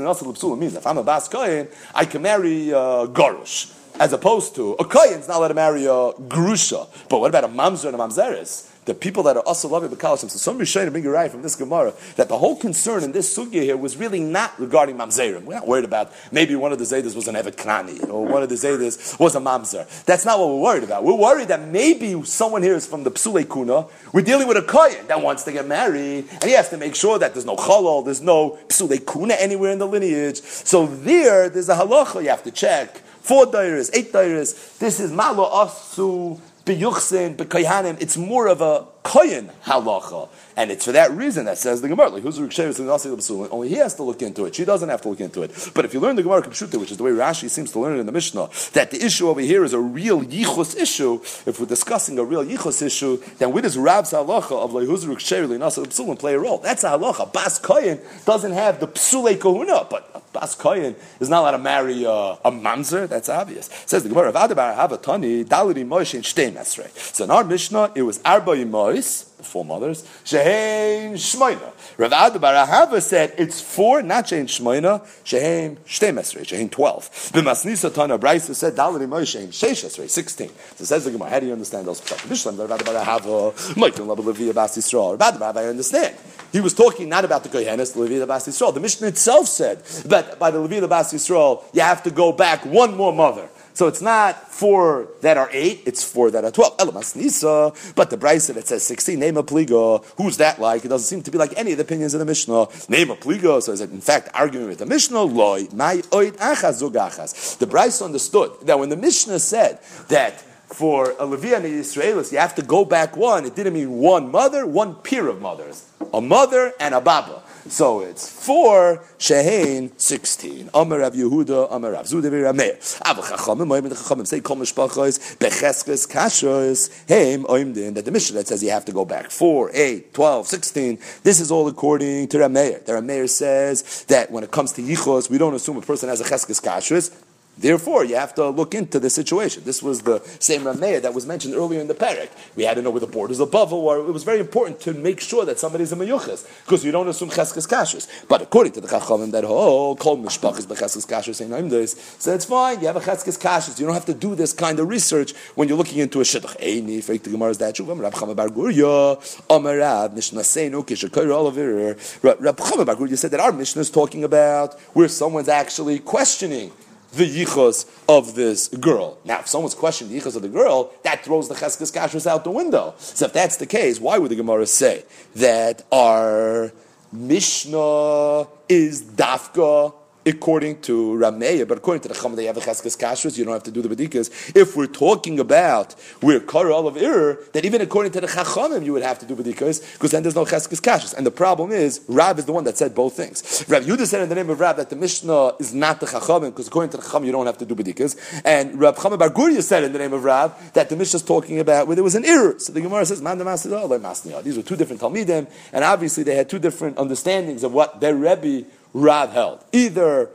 B: means if I'm a Bas Koyin, I can marry uh, Garush. As opposed to a Koyin is not allowed to marry a Grusha. But what about a Mamzer and a Mamzeris? The people that are also loving the Bakalashim. So some Rishonim bring right from this Gemara that the whole concern in this sugya here was really not regarding Mamzerim. We're not worried about maybe one of the Zaydas was an Evet Knani or one of the Zaydas was a Mamzer. That's not what we're worried about. We're worried that maybe someone here is from the Psule Kuna. We're dealing with a Kohen that wants to get married and he has to make sure that there's no Chalal, there's no Psule Kuna anywhere in the lineage. So there, there's a halacha you have to check. Four dairas, eight dairas. This is malo asu biyuchsin b'koyanim. It's more of a koyin halacha, and it's for that reason that says the Gemara. Like who's Only he has to look into it. She doesn't have to look into it. But if you learn the Gemara Kapshuta, which is the way Rashi seems to learn it in the Mishnah, that the issue over here is a real yichus issue. If we're discussing a real yichus issue, then where does Rab's halacha of lehuzruk sheri nasa psulim play a role? That's a halacha. Bas koyin doesn't have the psule kahuna, but Bas Koyin is not allowed to marry uh, a mamzer. That's obvious. It says the Gemara, "Vadabar have a tani daliri moish in shtei mesrei." So in our Mishnah, it was arba mois, the four mothers, shehein shmoina. Rav Adabar said it's four, not shehein shmoina, shehein shtei mesrei, shehein twelve. The Masnisa Tana Brisa said daliri moish shehein sheish sixteen. So says the Gemara, how do you understand those? Mishnah, Rav Adabar Ahava, Michael Levi Abbas Yisrael. Rav Adabar, I understand. He was talking not about the Kohenes, the Levi Abbas Yisrael. The Mishnah itself said that by the Levi Abbas Yisrael, you have to go back one more mother. So it's not four that are eight, it's four that are twelve. Elamas Nisa, but the Brisa that says sixteen, name a pliga. Who's that like? It doesn't seem to be like any of the opinions of the Mishnah. Name a pliga. So is it in fact arguing with the Mishnah? Loy, my oid achas zugachas. The Brisa understood that when the Mishnah said that for a Levian and Israelis, you have to go back one. It didn't mean one mother, one peer of mothers. A mother and a baba. So it's four, Shehain, 16. Amar Rav Yehuda, Amar Rav Zuda, Rameir. Ava Chachamim, the Chachamim say, Kol Mishpachos, Becheskes, Kashos, Heim, Oimdin, that the Mishnah that says you have to go back. 4, 8, 12, 16. This is all according to Rameir. The Rameir says that when it comes to Yichos, we don't assume a person has a Cheskes Kashos. Therefore, you have to look into the situation. This was the same Rameya that was mentioned earlier in the parak. We had to know where the borders of Bavel were. It was very important to make sure that somebody's a Meyuchas, because you don't assume Cheskes Kashrus. But according to the Chachamim, that whole Kol Mishpach is Becheskes in this, so it's fine. You have a Cheskes Kashrus. You don't have to do this kind of research when you're looking into a Shidduch. Eini, fake the Gemara is that true. Rab Chama Bar Gurya, Amarav, Mishnah Seinu, Kishakir, Oliver. Rab Chama Bar Gurya said that our Mishnah is talking about where someone's actually questioning the yichos of this girl. Now, if someone's questioning the yichos of the girl, that throws the cheskes kashrus out the window. So if that's the case, why would the Gemara say that our Mishnah is dafka according to Rameya, but according to the Chama, they have a cheskes kashrus. You don't have to do the bedikas. If we're talking about we're all of Error, that even according to the Chachamim, you would have to do bedikas because then there's no cheskes kashrus. And the problem is, Rab is the one that said both things. Rab Yudah said in the name of Rab that the Mishnah is not the Chachamim because according to the Chachamim, you don't have to do bedikas. And Rab Chama Bar Gurya said in the name of Rab that the Mishnah is talking about where there was an error. So the Gemara says, Man These were two different Talmidim, and obviously they had two different understandings of what their Rebbe Rav held. Either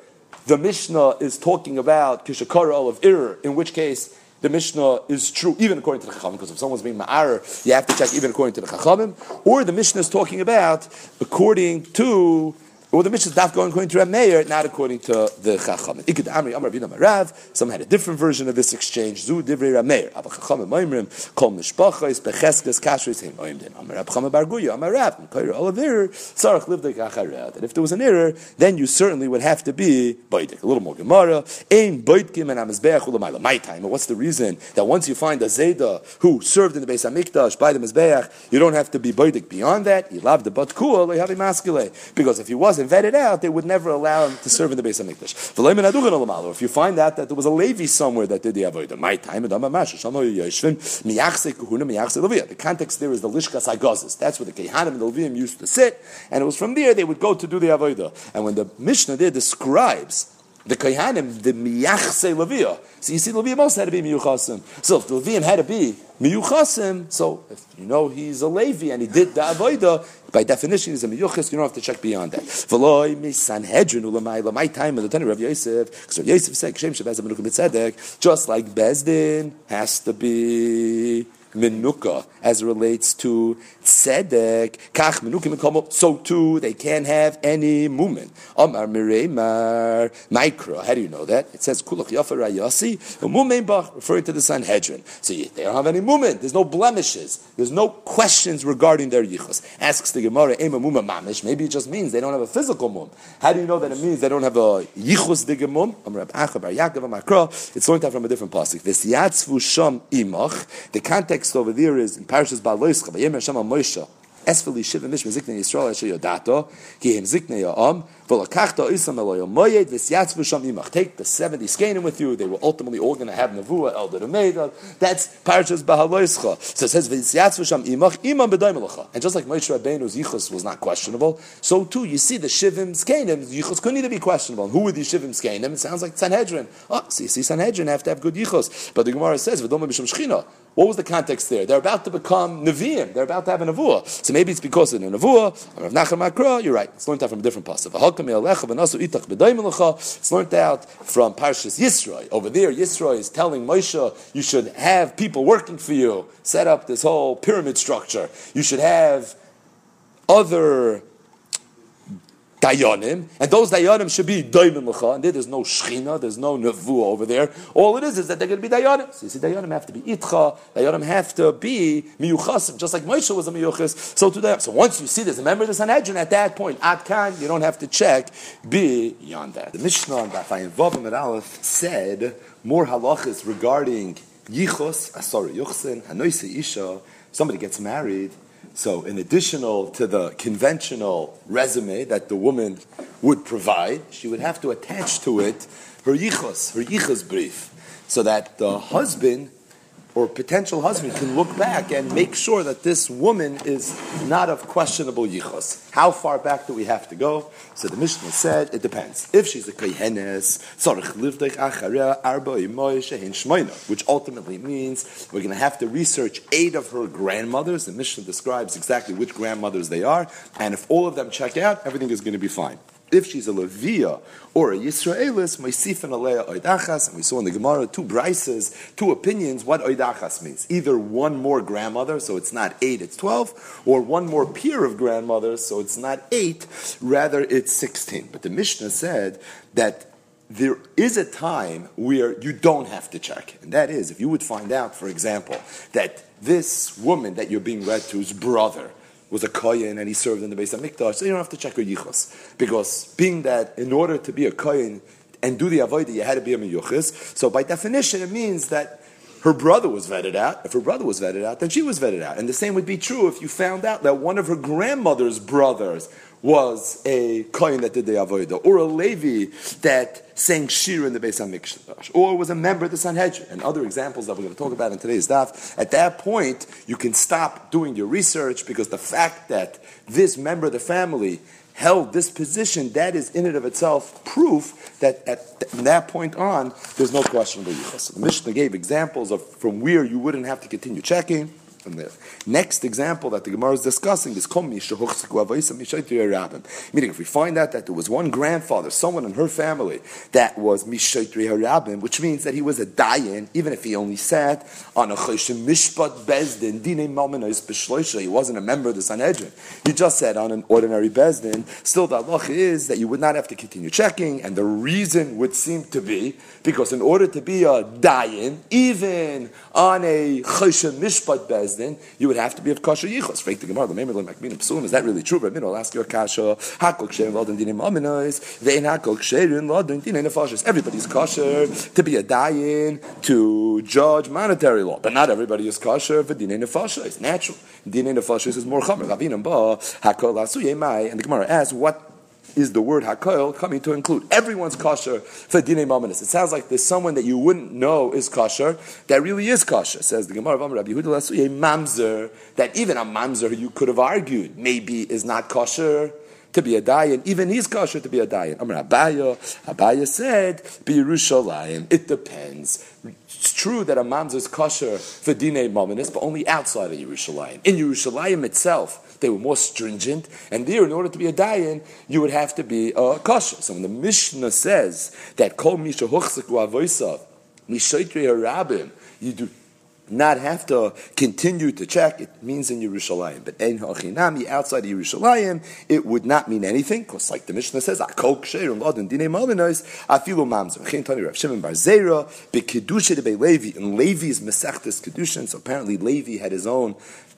B: the Mishnah is talking about Kishakara of Ir, in which case the Mishnah is true even according to the Chachamim, because if someone's being Ma'ar, you have to check even according to the Chachamim, or the Mishnah is talking about according to well, the Mishnah is daf going according to Rav Meir, not according to the Chacham. Iked Amri Amar Bina Marav. Some had a different version of this exchange. Zu Divrei Rav Meir. Abba Chacham Moimrim Kol Mishpachos Becheskes Kashrus Heim Oimdin. Amar Rab Chama Bar Guya Amar Rav Mkoyer Olavir Sarach Livdei Kachareh. That if there was an error, then you certainly would have to be Baidik. A little more Gemara. Ein Baitkim and Amizbeach Ulamayla. My time. What's the reason that once you find a Zayda who served in the Beis Hamikdash by the Mizbeach, you don't have to be Baidik beyond that? You love the Batkua. Because if he wasn't vetted out, they would never allow him to serve in the Beis HaMikdash. If you find out that there was a Levi somewhere that did the avodah, my time, the context there is the Lishkas Hagazis. That's where the Kehanim and the Levium used to sit, and it was from there they would go to do the avodah. And when the Mishnah there describes the Kohanim, the Miyachse Levia. So you see, Levia also had to be Miyuchasim. So if the Levium had to be Miyuchasim, so if you know he's a Levi and he did the Avodah, by definition he's a Miyuchas, you don't have to check beyond that. V'loi misanhedrin ulamai, my time in the time of Yosef, because Yosef said, Kshem Shabbat Tzedek, just like Bezdin has to be menuka as it relates to tzedek. So too, they can't have any movement. Amar mireimar micro. How do you know that? It says kulach yafa bach, referring to the Sanhedrin. So they don't have any movement. There's no blemishes. There's no questions regarding their yichus. Asks the Gemara, ema mamish. Maybe it just means they don't have a physical mum. How do you know that it means they don't have a yichus digemum? Amar. It's learned out from a different pasuk. This yatzvu sham imach. The context over there is in Parashas Baloischa, Shama Moshe, Esfeli Shiva Mishma Zikne Yisrael Asher Yodato, Ki Him Zikne Ya'am, V'lakachta Isam Eloyo Moyed, V'syatzvu Sham Imach. Take the 70 scanim with you, they were ultimately all going to have Nevuah, Elder Ameda. That's Parashas Bahaloischa. So it says, V'syatzvu Sham Imach, Imam B'day Melacha. And just like Moshe Rabbeinu's Yichus was not questionable, so too you see the Shivim Scanim, Yichus couldn't either be questionable. Who were these Shivim Scanim? It sounds like Sanhedrin. Oh, see, see Sanhedrin have to have good Yichus. But the Gemara says, V'doma B'sham Shechina. What was the context there? They're about to become Nevi'im. They're about to have a Nevuah. So maybe it's because of the Nevuah, Rav Nachman Makra, you're right. It's learned out from a different pasuk. It's learned out from Parshas Yisroi. Over there, Yisroi is telling Moshe, you should have people working for you, set up this whole pyramid structure. You should have other dayanim, and those dayanim should be dayanim lecha, and there's no shechina, there's no nevuah over there. All it is is that they're going to be dayanim. So you see, dayanim have to be itcha, dayanim have to be miyuchasim, just like Moshe was a miyuchas. So to today, so once you see this, remember the Sanhedrin at that point, at kan, you don't have to check beyond that. The Mishnah on Dafayim Vavim at Aleph said more halachas regarding yichos, uh, sorry, yuchsin, hanoise isha. Somebody gets married so, in additional to the conventional resume that the woman would provide, she would have to attach to it her yichos, her yichos brief, so that the husband or potential husband can look back and make sure that this woman is not of questionable yichus. How far back do we have to go? So the Mishnah said it depends. If she's a kohenes, which ultimately means we're going to have to research eight of her grandmothers. The Mishnah describes exactly which grandmothers they are, and if all of them check out, everything is going to be fine if she's a Levia or a Yisraelis, Moisifan Aleya Oidachas, and we saw in the Gemara two brises, two opinions, what Oidachas means. Either one more grandmother, so it's not eight, it's twelve, or one more peer of grandmothers, so it's not eight, rather it's sixteen. But the Mishnah said that there is a time where you don't have to check. And that is, if you would find out, for example, that this woman that you're being read to's brother was a kohen and he served in the Beis HaMikdash, so you don't have to check her yichus. Because being that in order to be a kohen and do the avodah, you had to be a miyuchis. So by definition, it means that her brother was vetted out. If her brother was vetted out, then she was vetted out. And the same would be true if you found out that one of her grandmother's brothers was a Kohen that did the Avodah, or a Levi that sang Shir in the Beis HaMikdash, or was a member of the Sanhedrin, and other examples that we're going to talk about in today's daf. At that point, you can stop doing your research because the fact that this member of the family held this position, that is in and of itself proof that at from that point on, there's no question of the The Mishnah gave examples of from where you wouldn't have to continue checking. And the next example that the Gemara is discussing is Meaning, if we find out that there was one grandfather, someone in her family, that was Mishaitri Harabim, which means that he was a dayan, even if he only sat on a Choshim Mishpat Bezdin, Dine Malmanos Bishloisha, he wasn't a member of the Sanhedrin. He just sat on an ordinary Bezdin. Still, the Allah is that you would not have to continue checking, and the reason would seem to be because in order to be a dayan, even on a Choshim Mishpat Bezdin, Bezdin, you would have to be of kosher yichos. Freak the Gemara, the Memel Makmin Psulim. Is that really true? Rabbi, I'll ask you a kasha. Hakol ksherin lodin dinim aminos. Vein hakol ksherin lodin dinim nefashis. Everybody's kosher to be a dayan to judge monetary law, but not everybody is kosher for dinim nefashis. It's natural. Dinim nefashis is more chomer. Ravinam. And the Gemara asks, what is the word hakoil coming to include everyone's kosher for dinei mamanis. It sounds like there's someone that you wouldn't know is kosher that really is kosher. Says the Gemara of Amar Rabbi Yehuda mamzer that even a mamzer you could have argued maybe is not kosher to be a dayan. Even he's kosher to be a dayan. Amar Abaya, Abaya said, "Be Yerushalayim." It depends. It's true that a mamzer is kosher for dinei mamanis, but only outside of Yerushalayim. In Yerushalayim itself they were more stringent, and there, in order to be a dayan, you would have to be a kosher. So when the Mishnah says that kol misha huchzik avoisav mishaitri harabim, you do not have to continue to check. It means in Yerushalayim. But en hachinami outside Yerushalayim, it would not mean anything. Because like the Mishnah says, akol ksherim lodin dine malinois afilu mamzer. Chen tani Rav Shimon bar Zera bekedusha de Levi. And Levi's mesechtes kedushin. So apparently Levi had his own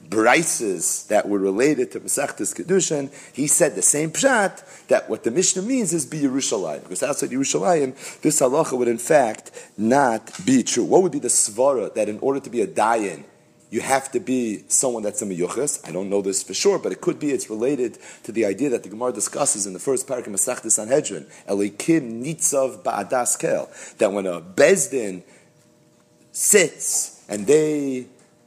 B: brises that were related to Masechtas Kedushin, he said the same pshat that what the Mishnah means is be Yerushalayim. Because outside Yerushalayim, this halacha would in fact not be true. What would be the svara that in order to be a dayan, you have to be someone that's a miyuchas. I don't know this for sure, but it could be it's related to the idea that the Gemara discusses in the first parak of Masechtas Sanhedrin, Elikim Nitzav Ba'adas Kel, that when a bezdin sits and they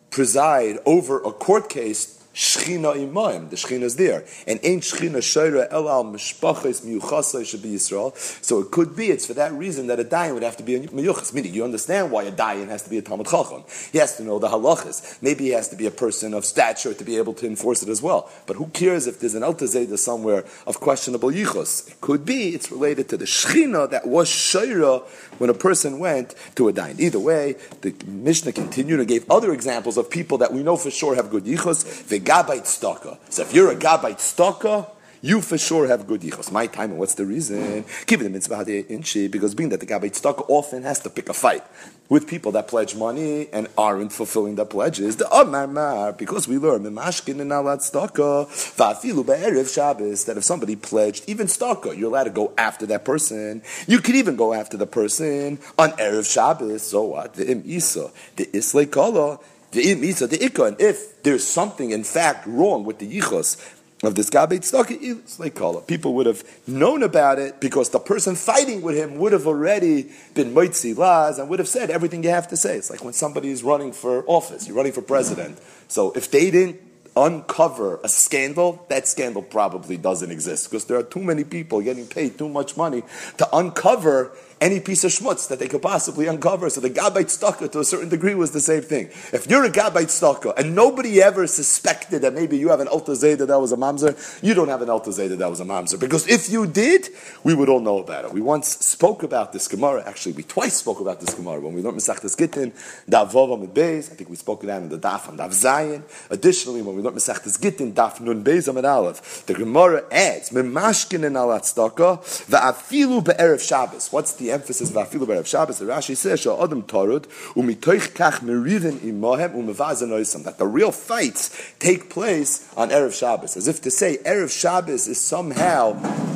B: preside over a court case Shechina imayim, the Shechina is there. And ain't Shechina Shaira El al Mishpachas Miyuchasai should be Yisrael. So it could be, it's for that reason that a Dayan would have to be a Miyuchas. Meaning, you understand why a Dayan has to be a Talmud Chacham. He has to know the halachas. Maybe he has to be a person of stature to be able to enforce it as well. But who cares if there's an Altazeda somewhere of questionable Yichus? It could be, it's related to the Shechina that was Shaira when a person went to a Dayan. Either way, the Mishnah continued and gave other examples of people that we know for sure have good Yichus gabait stalker. So if you're a gabait stalker, you for sure have good yichos. My time, and what's the reason? Keep the mitzvah inchi, because being that the gabait stalker often has to pick a fight with people that pledge money and aren't fulfilling their pledges. The Omar Mar, because we learn Mimashkin and Alat Stalker, Vafilu Be'erev Shabbos, that if somebody pledged, even stalker, you're allowed to go after that person. You could even go after the person on Erev Shabbos. So what? The Im the Islay Kala, and if there's something in fact wrong with the Yichos of this Gabet Tzedakah, it's like kala. people would have known about it because the person fighting with him would have already been Moitzi Laz and would have said everything you have to say. It's like when somebody is running for office, you're running for president. So if they didn't uncover a scandal, that scandal probably doesn't exist because there are too many people getting paid too much money to uncover any piece of schmutz that they could possibly uncover. So the Gabite stalker, to a certain degree, was the same thing. If you're a Gabite stalker and nobody ever suspected that maybe you have an Alta Zeta that was a mamzer, you don't have an Alta Zeta that was a mamzer. Because if you did, we would all know about it. We once spoke about this Gemara. Actually, we twice spoke about this Gemara when we learned Mesachtes Gittin, Daf Vov Amid Beis. I think we spoke about in the Daf on Daf Zayin. Additionally, when we learned Mesachtes Gittin, Daf Nun Beis Amid Aleph, the Gemara adds Memashkin in Alat Stalker, Va'afilu Be'erev Shabbos. What's the the emphasis vafilu b'Rav Shabbos. The Rashi says shal adam tarud umitoich kach imahem umevazanoisam that the real fights take place on erev Shabbos, as if to say erev Shabbos is somehow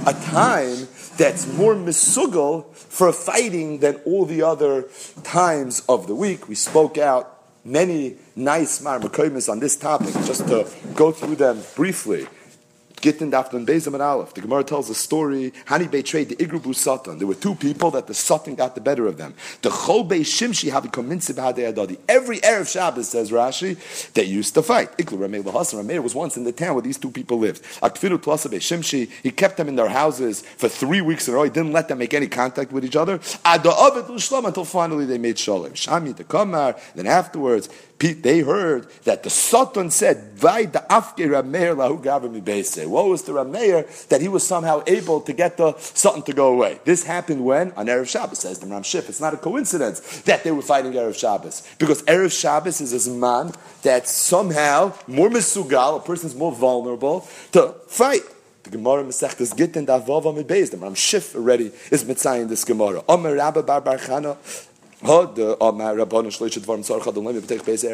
B: a time that's more misugal for fighting than all the other times of the week. We spoke out many nice marmakoimis on this topic, just to go through them briefly. Gittin Dafton Bezim and Aleph. The Gemara tells a story. Hani betrayed the Igrubu Satan. There were two people that the Satan got the better of them. The Chol Bei Shimshi have Adadi. Every Erev Shabbos, says Rashi, they used to fight. Iklu Rameh Lahasan. Rameh was once in the town where these two people lived. Akfiru Tlasa Bei Shimshi. He kept them in their houses for three weeks in a row. He didn't let them make any contact with each other. Until finally they made Shalom. Shami the Kamar. Then afterwards, they heard that the Satan said, What was the Rameir that he was somehow able to get the Satan to go away? This happened when? On Erev Shabbos, says the Ram Shif. It's not a coincidence that they were fighting Erev Shabbos. Because Erev Shabbos is a man that somehow more misugal, a person is more vulnerable to fight. The Gemara Masechtas Gittin Davav Amid Beis. The Ram Shif already is mitzayin this Gemara. Omer Rabba Bar Bar Uh,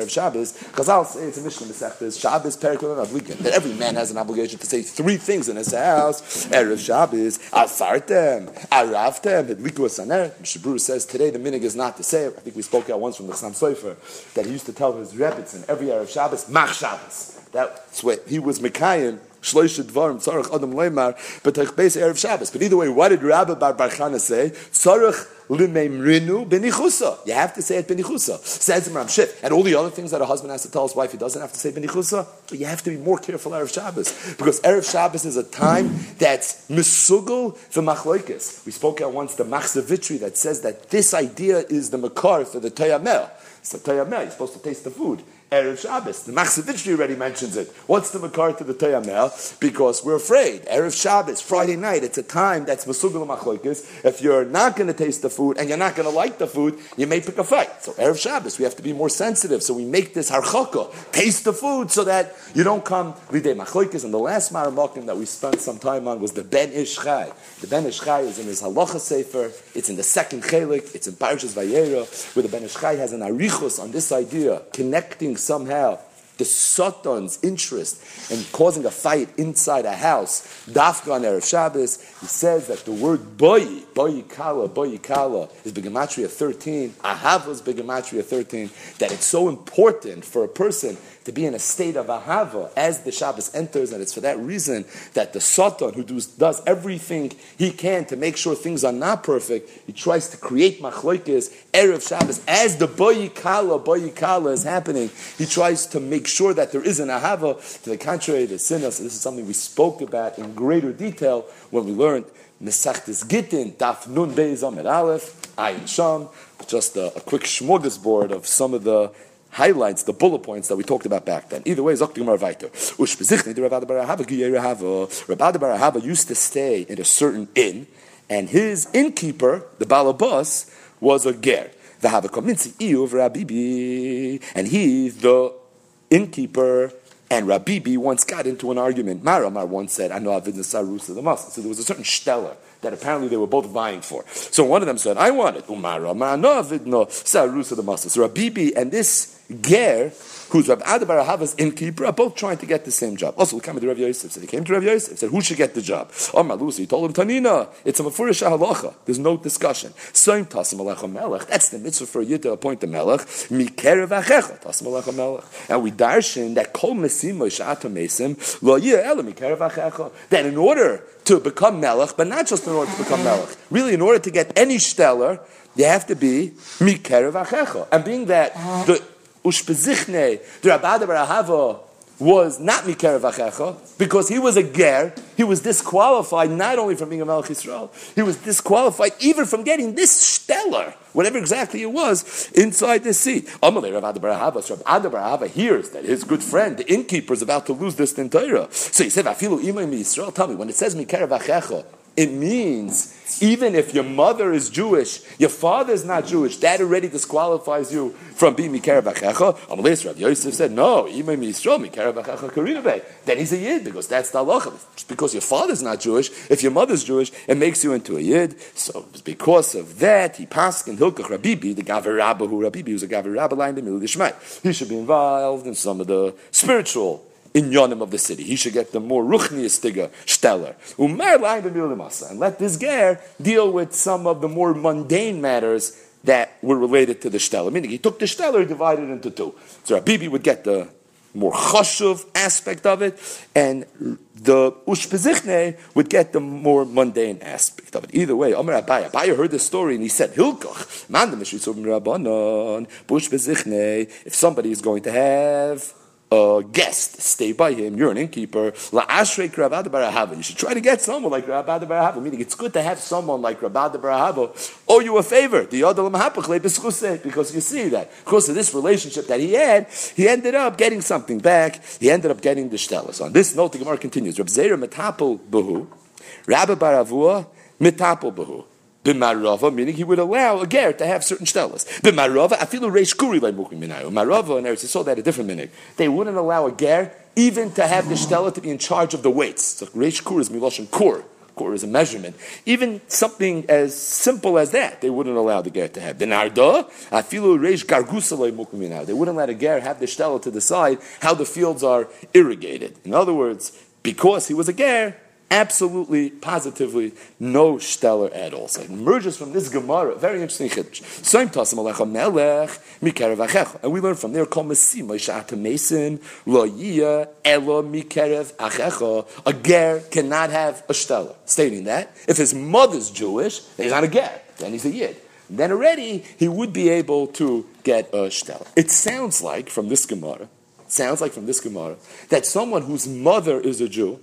B: Shabbos. Chazal say it's a Mishnah Masechtas Shabbos Perikol Avlikin that every man has an obligation to say three things in his house. Erev Shabbos Asartem Aravtem Hedliku Asaner. Mishabur says today the minig is not to say. I think we spoke out once from the Chassam Sofer that he used to tell his rebbetzin in every Erev Shabbos Mach Shabbos. That's what he was Mekayim Shloisha Dvarim Tzarech Adam Leimar B'Teich Beis Erev Shabbos. But either way, what did Rabbi Bar Barchana say? Tzarech Limemrinu benichusa. You have to say it benichusa. Says Imram Shif. And all the other things that a husband has to tell his wife, he doesn't have to say benichusa. But you have to be more careful Erev Shabbos. Because Erev Shabbos is a time that's misugel for machloikis. We spoke out once the machzavitri that says that this idea is the makar for the tayamel. The tayamel. You're supposed to taste the food. Erev Shabbos. The Machzavitri already mentions it. What's the Makar to the Tayamel? Because we're afraid. Erev Shabbos, Friday night, it's a time that's Masugul Machloikis. If you're not going to taste the food and you're not going to like the food, you may pick a fight. So Erev Shabbos, we have to be more sensitive. So we make this harchaka, taste the food so that you don't come Lidei Machloikis. And the last Maramakim that we spent some time on was the Ben Ish Chai. The Ben Ish Chai is in his Halacha Sefer. It's in the second Chelik. It's in Parshas Vayera, where the Ben Ish Chai has an arichus on this idea, connecting somehow the Satan's interest in causing a fight inside a house, Dafka on Erev Shabbos, he says that the word boyi, boy kala, boy kala, is Begematria 13, Ahava is Begematria 13, that it's so important for a person to be in a state of ahava as the Shabbos enters, and it's for that reason that the Satan, who does, does everything he can to make sure things are not perfect, he tries to create machloikis erev Shabbos as the boyikala boyikala is happening. He tries to make sure that there is an ahava. To the contrary, the sinners. This is something we spoke about in greater detail when we learned Mesachtes Gittin, Daf Nun Beis Aleph, Ayin Sham, just a, a quick smorgasbord of some of the highlights the bullet points that we talked about back then. Either way, Zokti Gemara Vayter. Ushbezichni, the Rabbi Barahava, Rabbi Barahava used to stay in a certain inn, and his innkeeper, the Balabas, was a ger. The Havakominzi Iyuv Rabibi, and he, the innkeeper, and Rabibi once got into an argument. Maramar once said, I know Avid Sarusa the Muslim. So there was a certain stellar that apparently they were both vying for. So one of them said, I want it. Umara, no Avid no Sarusa the Muslim. So Rabibi and this ger who's Rabbi Adabar Ahava's innkeeper, are both trying to get the same job. Also, come to Rav Yosef. So they came to Rav Yosef, said, who should get the job? Oh, Malusi, he told him, Tanina, it's a Mefurish halacha. There's no discussion. Soim tasim alecha melech. That's the mitzvah for you to appoint the melech. Mikerev achecha melech. And we darshan that kol mesim sh'ata mesim lo yeh ela achecha. That in order to become melech, but not just in order to become melech, really in order to get any stellar, you have to be mikerev achecha. And being that the Ushpezichne, the Rabbi Barahava was not Mikerev Achecha, because he was a ger, he was disqualified not only from being a Melech Yisrael, he was disqualified even from getting this stellar, whatever exactly it was, inside the seat. Amalei Rav Barahava, so Rav Barahava hears that his good friend, the innkeeper, is about to lose this Torah. So he said, Imay Yisrael, tell me, when it says Mikerev Achecha, it means even if your mother is Jewish, your father is not Jewish, that already disqualifies you from being Mikara Bachecha. Amalei Rav Yosef said, no, even Yisrael, Mikara Bachecha Karinabe. Then he's a Yid, because that's the halacha. Just because your father's not Jewish, if your mother's Jewish, it makes you into a Yid. So because of that, he passed in Hilkach Rabibi, the Gaver Rabba, who Rabibi was a Gaver Rabba line the middle of the He should be involved in some of the spiritual inyanim of the city. He should get the more ruchnius stiga stellar. And let this ger deal with some of the more mundane matters that were related to the steller. Meaning he took the stellar, divided it into two. So Rabibi would get the more chashuv aspect of it, and the ushpezichne would get the more mundane aspect of it. Either way, Omer Abaya, Abaya heard the story and he said, Hilkoch, man the if somebody is going to have a guest stay by him. You're an innkeeper. La ashrei Rabbi. You should try to get someone like Rabbi Barahava. Meaning, it's good to have someone like Rabbi Barahava owe you a favor. The because you see that because of this relationship that he had, he ended up getting something back. He ended up getting the shtelus. On this note, the Gemara continues. Rab Zera metapel behu, Rabbi Baravua metapel behu. B'marava, meaning he would allow a ger to have certain stellas. B'marava, afilu reish kuri like mukim minayu. Marava and Eretz Yisrael, they had a different meaning. They wouldn't allow a ger even to have the stella to be in charge of the weights. So reish kur is miloshin kur. Kur is a measurement. Even something as simple as that, they wouldn't allow the ger to have. B'narda, afilu reish gargusa like mukim minayu. They wouldn't let a ger have the stella to decide how the fields are irrigated. In other words, because he was a ger, absolutely, positively no stellar at all. So it emerges from this Gemara, very interesting chiddush. Soim alecha melech achecha. And we learn from there, kol mesim sha'ata mesin lo yiyah elo mikerev achecha. A ger cannot have a stellar. Stating that, if his mother's Jewish, he's not a ger, then he's a yid. Then already he would be able to get a stellar. It sounds like from this Gemara, sounds like from this Gemara, that someone whose mother is a Jew,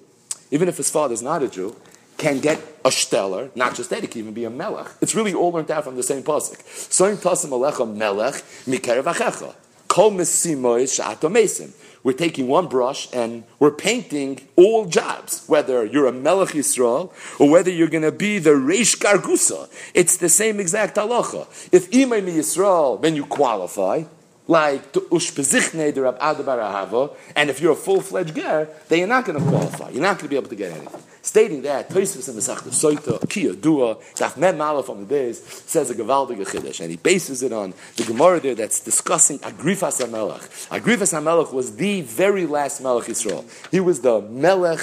B: even if his father is not a Jew, can get a stellar, not just that, he can even be a melech. It's really all learned out from the same pasuk. Soim tasim alecha melech mikerev achecha. Kol Mesimois Sha'ato Mesim. We're taking one brush and we're painting all jobs, whether you're a Melech Yisrael or whether you're going to be the Reish Gargusa. It's the same exact halacha. If Imay Yisrael, then you qualify, like to Ushpezichne the Rab Adabar Ahava, and if you're a full-fledged ger, then you're not going to qualify. You're not going to be able to get anything. Stating that, Toysvis and Mesachta Soita, Kia Dua, Daf Mem Malaf on the days, says a Gavaldig Chiddush, and he bases it on the Gemara there that's discussing Agrifas HaMelech. Agrifas HaMelech was the very last Melech Yisrael. He was the Melech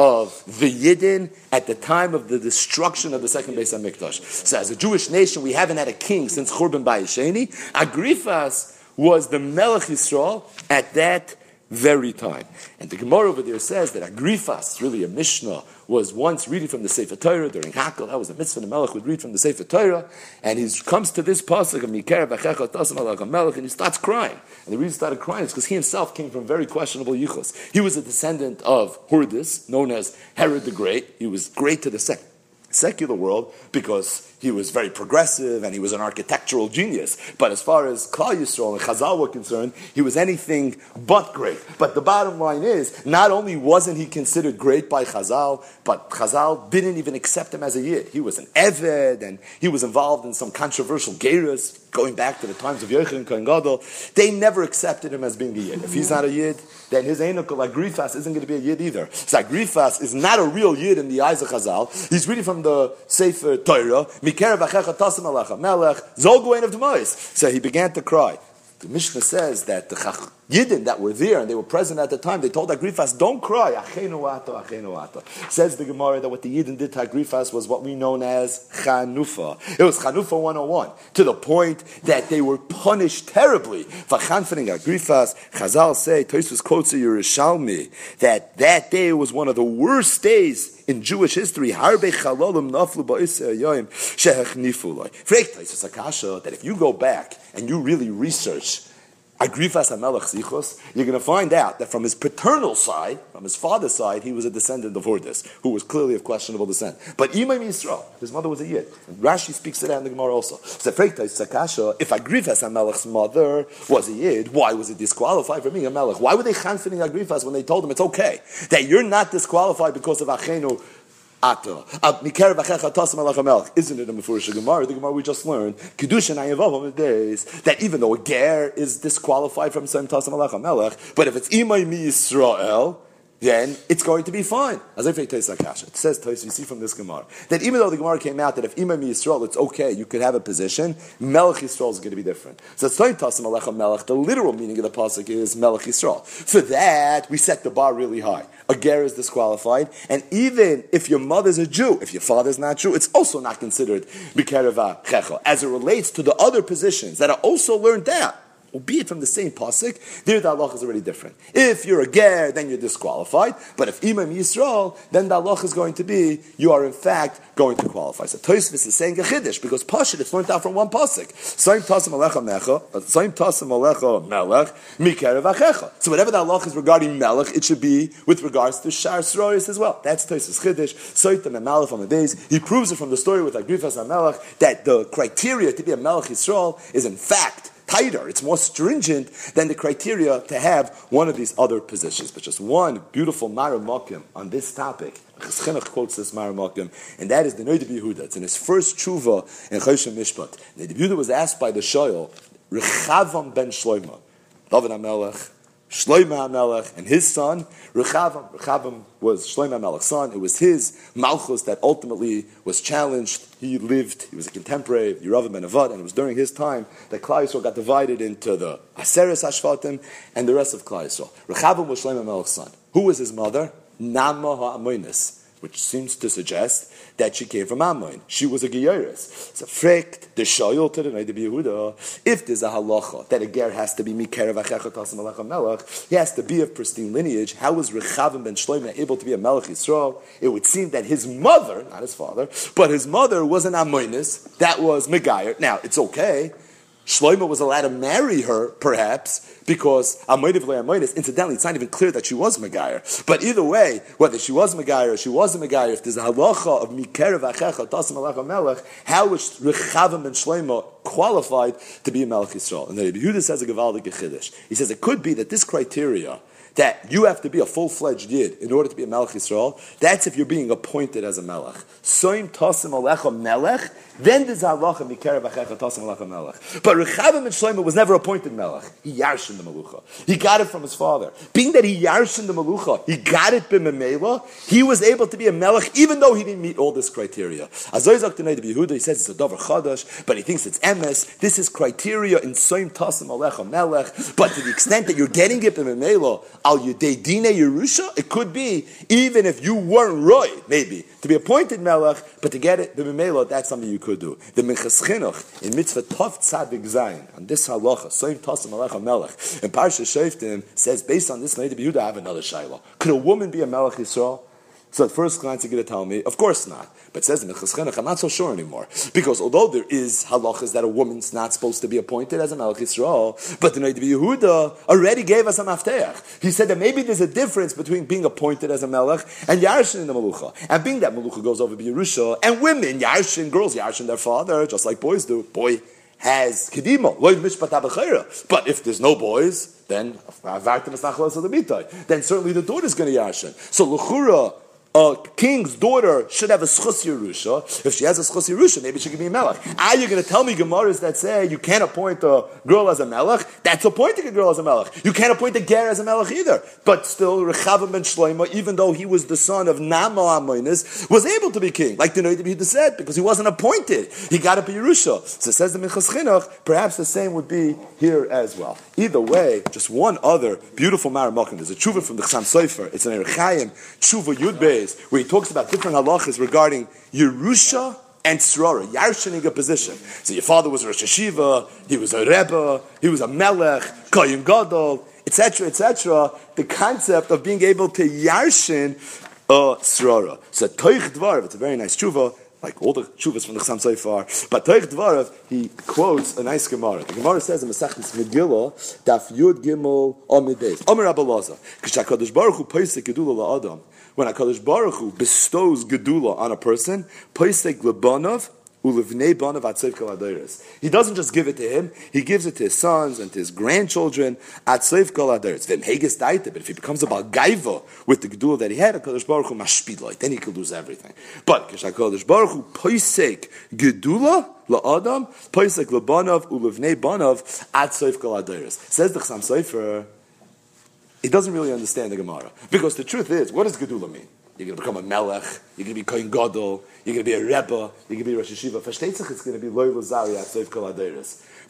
B: of the Yidden at the time of the destruction of the second Beis HaMikdash. So as a Jewish nation, we haven't had a king since Churban Bayesheni. Agrifas was the Melech Yisrael at that very time. And the Gemara over there says that Agrifas, really a Mishnah, was once reading from the Sefer Torah during Hakel. That was a mitzvah. The Melech would read from the Sefer Torah, and he comes to this pasuk of Mikar tasam Melech, and he starts crying. And the reason he started crying is because he himself came from very questionable yichus. He was a descendant of Hurdis, known as Herod the Great. He was great to the second secular world because he was very progressive and he was an architectural genius. But as far as Klal Yisrael and Chazal were concerned, he was anything but great. But the bottom line is, not only wasn't he considered great by Chazal, but Chazal didn't even accept him as a yid. He was an Eved and he was involved in some controversial geras going back to the times of Yochanan Kohen Gadol. They never accepted him as being a yid. If he's not a yid, then his Einokal Agrifas isn't going to be a Yid either. So Agrifas is not a real Yid in the eyes of Chazal. He's reading from the Sefer Torah, Melech, Zol of Demois. So he began to cry. The Mishnah says that the Yidden that were there and they were present at the time, they told Agrifas, don't cry. Achenu ato, achenu ato. Says the Gemara that what the Yidden did to Agrifas was what we know as Chanufa. It was Chanufa 101, to the point that they were punished terribly for chanfening Agrifas. Chazal say, Tosus quotes a Yerushalmi, that that day was one of the worst days in Jewish history, ba'isayim shehechnifulai. Frek Akasha, that if you go back and you really research Agrifas HaMelech Zichos, you're going to find out that from his paternal side, from his father's side, he was a descendant of Hordis, who was clearly of questionable descent. But Imam Yisrael, his mother was a Yid. And Rashi speaks to that in the Gemara also. So if Agrifas HaMelech's mother was a Yid, why was it disqualified for being a Melech? Why were they chanfening Agrifas when they told him it's okay, that you're not disqualified because of Achenu Isn't it a Mefurish Gemara? The Gemara we just learned, Kedushin Ayavav days, that even though a Ger is disqualified from Sem Tasam Alach but if it's Imay Mi Yisrael, then it's going to be fine. As if it says you see from this Gemara that even though the Gemara came out that if Imam Yisrael, it's okay, you could have a position. Melech Yisrael is going to be different. So Tasim Alecha Melech. The literal meaning of the pasuk is Melech Yisrael. For that, we set the bar really high. A ger is disqualified, and even if your mother's a Jew, if your father's not Jew, it's also not considered Bikereva Checho. As it relates to the other positions that are also learned out albeit from the same pasuk, there the Allah is already different. If you're a ger, then you're disqualified. But if imam Yisrael, then the Allah is going to be you are in fact going to qualify. So Tosfos is saying a chiddush because pashut it's learned out from one pasuk. Saim tasim alecha mecha, uh, saim tasim alecha melech mikerev achecha. So whatever the Allah is regarding melech, it should be with regards to shar sroyis as well. That's Tosfos chiddush. Soitam and malach on the days. He proves it from the story with Agrifas and Melech that the criteria to be a melech Yisrael is in fact tighter, it's more stringent than the criteria to have one of these other positions. But just one beautiful Maramakim on this topic. Chinuch quotes this Maramakim, and that is the Noid Yehuda. It's in his first tshuva in Choshen Mishpat. The Yehuda was asked by the Shoyal, Rechavam ben Shloima, David HaMelech, Shloima HaMelech and his son, Rechavam. Rechavam was Shloima HaMelech's son. It was his Malchus that ultimately was challenged. He lived, he was a contemporary of Yeravam ben Avad, and it was during his time that Klal Yisrael got divided into the Aseres Hashvatim and the rest of Klal Yisrael. Rechavam was Shloima HaMelech's son. Who was his mother? Nama HaAmoinis which seems to suggest that she came from Ammon. She was a Geyeris. So frikt, the shoyel to the Noid Yehuda, if there's a halacha that a ger has to be mikerev achecha tasim alacha melech, he has to be of pristine lineage. How was Rechavim ben Shloimeh able to be a melech Yisrael? It would seem that his mother, not his father, but his mother was an Ammonis, that was Megayer. Now, it's okay, Shlomo was allowed to marry her, perhaps, because Amoidiv Amoidis, incidentally, it's not even clear that she was Megayer. But either way, whether she was Megayer or she wasn't Megayer, if there's a halacha of Mikerev Achecha, Tasim Alecha Melech, how was Rechavim and Shlomo qualified to be a Melech Yisrael? And then Yehuda says a Gavaldik Chiddush. He says it could be that this criteria, that you have to be a full-fledged yid in order to be a melech Yisrael. That's if you're being appointed as a melech. Soim tasim alecha melech. Then there's halacha mikerev achecha tasim alecha melech. But Rechavim and Shlomo was never appointed melech. He yarshin the malucha. He got it from his father. Being that he yarshin the malucha, he got it b'memela. He was able to be a melech even though he didn't meet all this criteria. Azoyzak Tanei Yehuda, he says it's a davar chadash, but he thinks it's emes. This is criteria in soim tasim alecha melech. But to the extent that you're getting it b'memela, al yudei dine Yerusha, it could be even if you weren't roy, maybe to be appointed melech, but to get it b'memela, that's something you could do. The Minchas Chinuch in mitzvah Tov Tzadik Zayin on this halacha, Soim Tasim Alecha Melech, and Parsha Shoftim says based on this, Maybe Yehuda, I have another shaila. Could a woman be a melech Yisrael? So at first glance, you're going to tell me, of course not. But says in Chinuch, I'm not so sure anymore. Because although there is halachas that a woman's not supposed to be appointed as a Melech Yisrael, but the Noid Yehuda already gave us a mafteach. He said that maybe there's a difference between being appointed as a Melech and Yarshin in the Malucha. And being that Malucha goes over Yerusha, and women, Yarshin, girls, Yarshin their father, just like boys do. Boy has Kedima, but if there's no boys, then then certainly the daughter is going to Yarshin. So Luchura, a king's daughter should have a schus Yerusha. If she has a schus Yerusha, maybe she can be a melech. Ah, Are you going to tell me Gemaras that say you can't appoint a girl as a melech? That's appointing a girl as a melech. You can't appoint a ger as a melech either. But still, Rechavim ben Shloima, even though he was the son of Nama Amoinis, was able to be king, like the Noid said, because he wasn't appointed. He got up Yerusha. So says the Minchas Chinuch, perhaps the same would be here as well. Either way, just one other beautiful Maramakim. There's a tshuva from the Chassam Sofer. It's an Erechayim, tshuva Yudbei where he talks about different halachas regarding Yerusha and Tzrora, Yarshaning a position. So your father was a Rosh Hashiva, he was a Rebbe, he was a Melech, Koyin Gadol, etc., etc. The concept of being able to Yarshin a uh, Tzrora. So Toich Dvar, it's a very nice tshuva, like all the chuvas from the Chassam Sofer. But Toich Dvarav, he quotes a nice Gemara. The Gemara says in Masechus Megillah, Daf Yud Gimel Amid Beis. Omer Abalaza, Kishakadosh Baruch Hu Paisek Gedula LaAdam, when HaKadosh Baruch Hu bestows Gedula on a person, he doesn't just give it to him, he gives it to his sons and to his grandchildren But if he becomes a Balgaiva with the Gedula that he had, Baruch Hu then he could lose everything. But HaKadosh Baruch Hu poisek Gedula, la'adam, poisek lebanov, ulevnei banov, at Seif Kol Says the Chassam Sofer, he doesn't really understand the Gemara. Because the truth is, what does Gedula mean? You're going to become a Melech, you're going to be Kohen Gadol, you're going to be a Rebbe, you're going to be Rosh Hashiva. Versteht it's going to be Loy Lazari at Seif Kol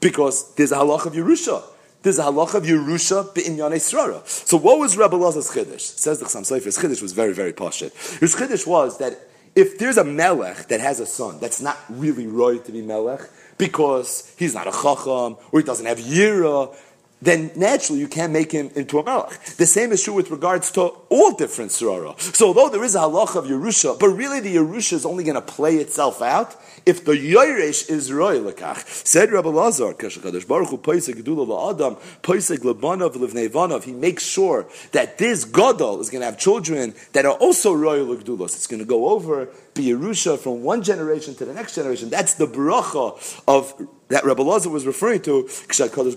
B: Because there's a halach of Yerusha. There's a halach of Yerusha be'inyan Esrara. So what was Rebbe Lazar's Chiddush? Says the Chassam Sofer, his Chiddush was very, very posh. His Chiddush was that if there's a Melech that has a son that's not really roy to be Melech, because he's not a Chacham, or he doesn't have Yira, then naturally you can't make him into a melech. The same is true with regards to all different surara. So although there is a halach of Yerusha, but really the Yerusha is only going to play itself out if the Yoresh is roy lekach. Said Rabbi Lazar, Kashakadosh Baruch Hu Paisek Gedula LaAdam, Paisek Lebanov Levnei He makes sure that this Gadol is going to have children that are also roy lekdulos. It's going to go over be Yerusha from one generation to the next generation. That's the bracha of that Rebbe Lazar was referring to.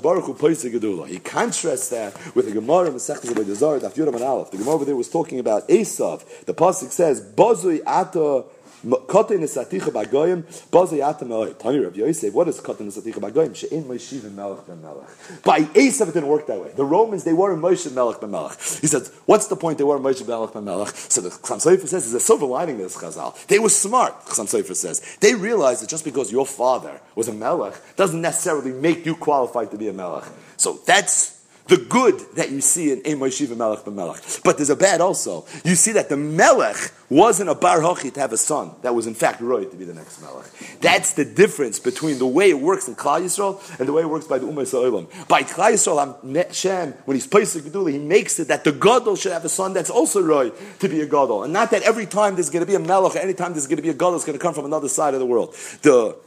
B: Baruch Hu He contrasts that with the Gemara Masechtas of Dezar Daf Yudam and Aleph. The Gemara over there was talking about Esav. The pasuk says, "Bazui ata." Kotin is saticha bagoyim, bazay atam eloi. Tani Rav Yosef, what is kotin is saticha bagoyim? She'in Moshiv melech ben melech. By Esav it didn't work that way. The Romans, they were Moshe melech ben melech. He said, what's the point they were Moshe melech ben melech? So the Chassam Sofer says, there's a silver lining to this chazal. They were smart, Chassam Sofer says. They realized that just because your father was a melech doesn't necessarily make you qualified to be a melech. So that's the good that you see in Ein Melech Melech. But there's a bad also. You see that the Melech wasn't a Bar Hochi to have a son that was in fact Roy to be the next Melech. That's the difference between the way it works in Klal Yisrael and the way it works by the Ummah Sa'ilam. By Klal Yisrael, Shem, when he's placed the Gedula, he makes it that the Gadol should have a son that's also Roy to be a Gadol. And not that every time there's going to be a Melech, any time there's going to be a Gadol, it's going to come from another side of the world. The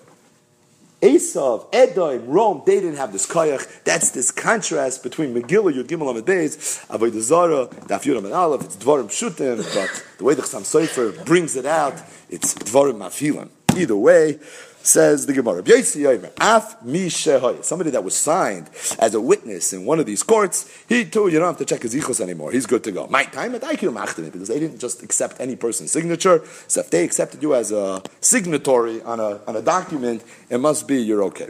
B: Esav, Edom, Rome, they didn't have this koyach. That's this contrast between Megillah, Yud Gimel Amid Beis, Avodah Zara, Daf Yud and Aleph. It's Dvarim Shutim, but the way the Chassam Sofer brings it out, it's Dvarim Mafilim. Either way, Says the Gemara, somebody that was signed as a witness in one of these courts, he too, you don't have to check his ichos anymore. He's good to go. My time at because they didn't just accept any person's signature. So if they accepted you as a signatory on a, on a document, it must be you're okay.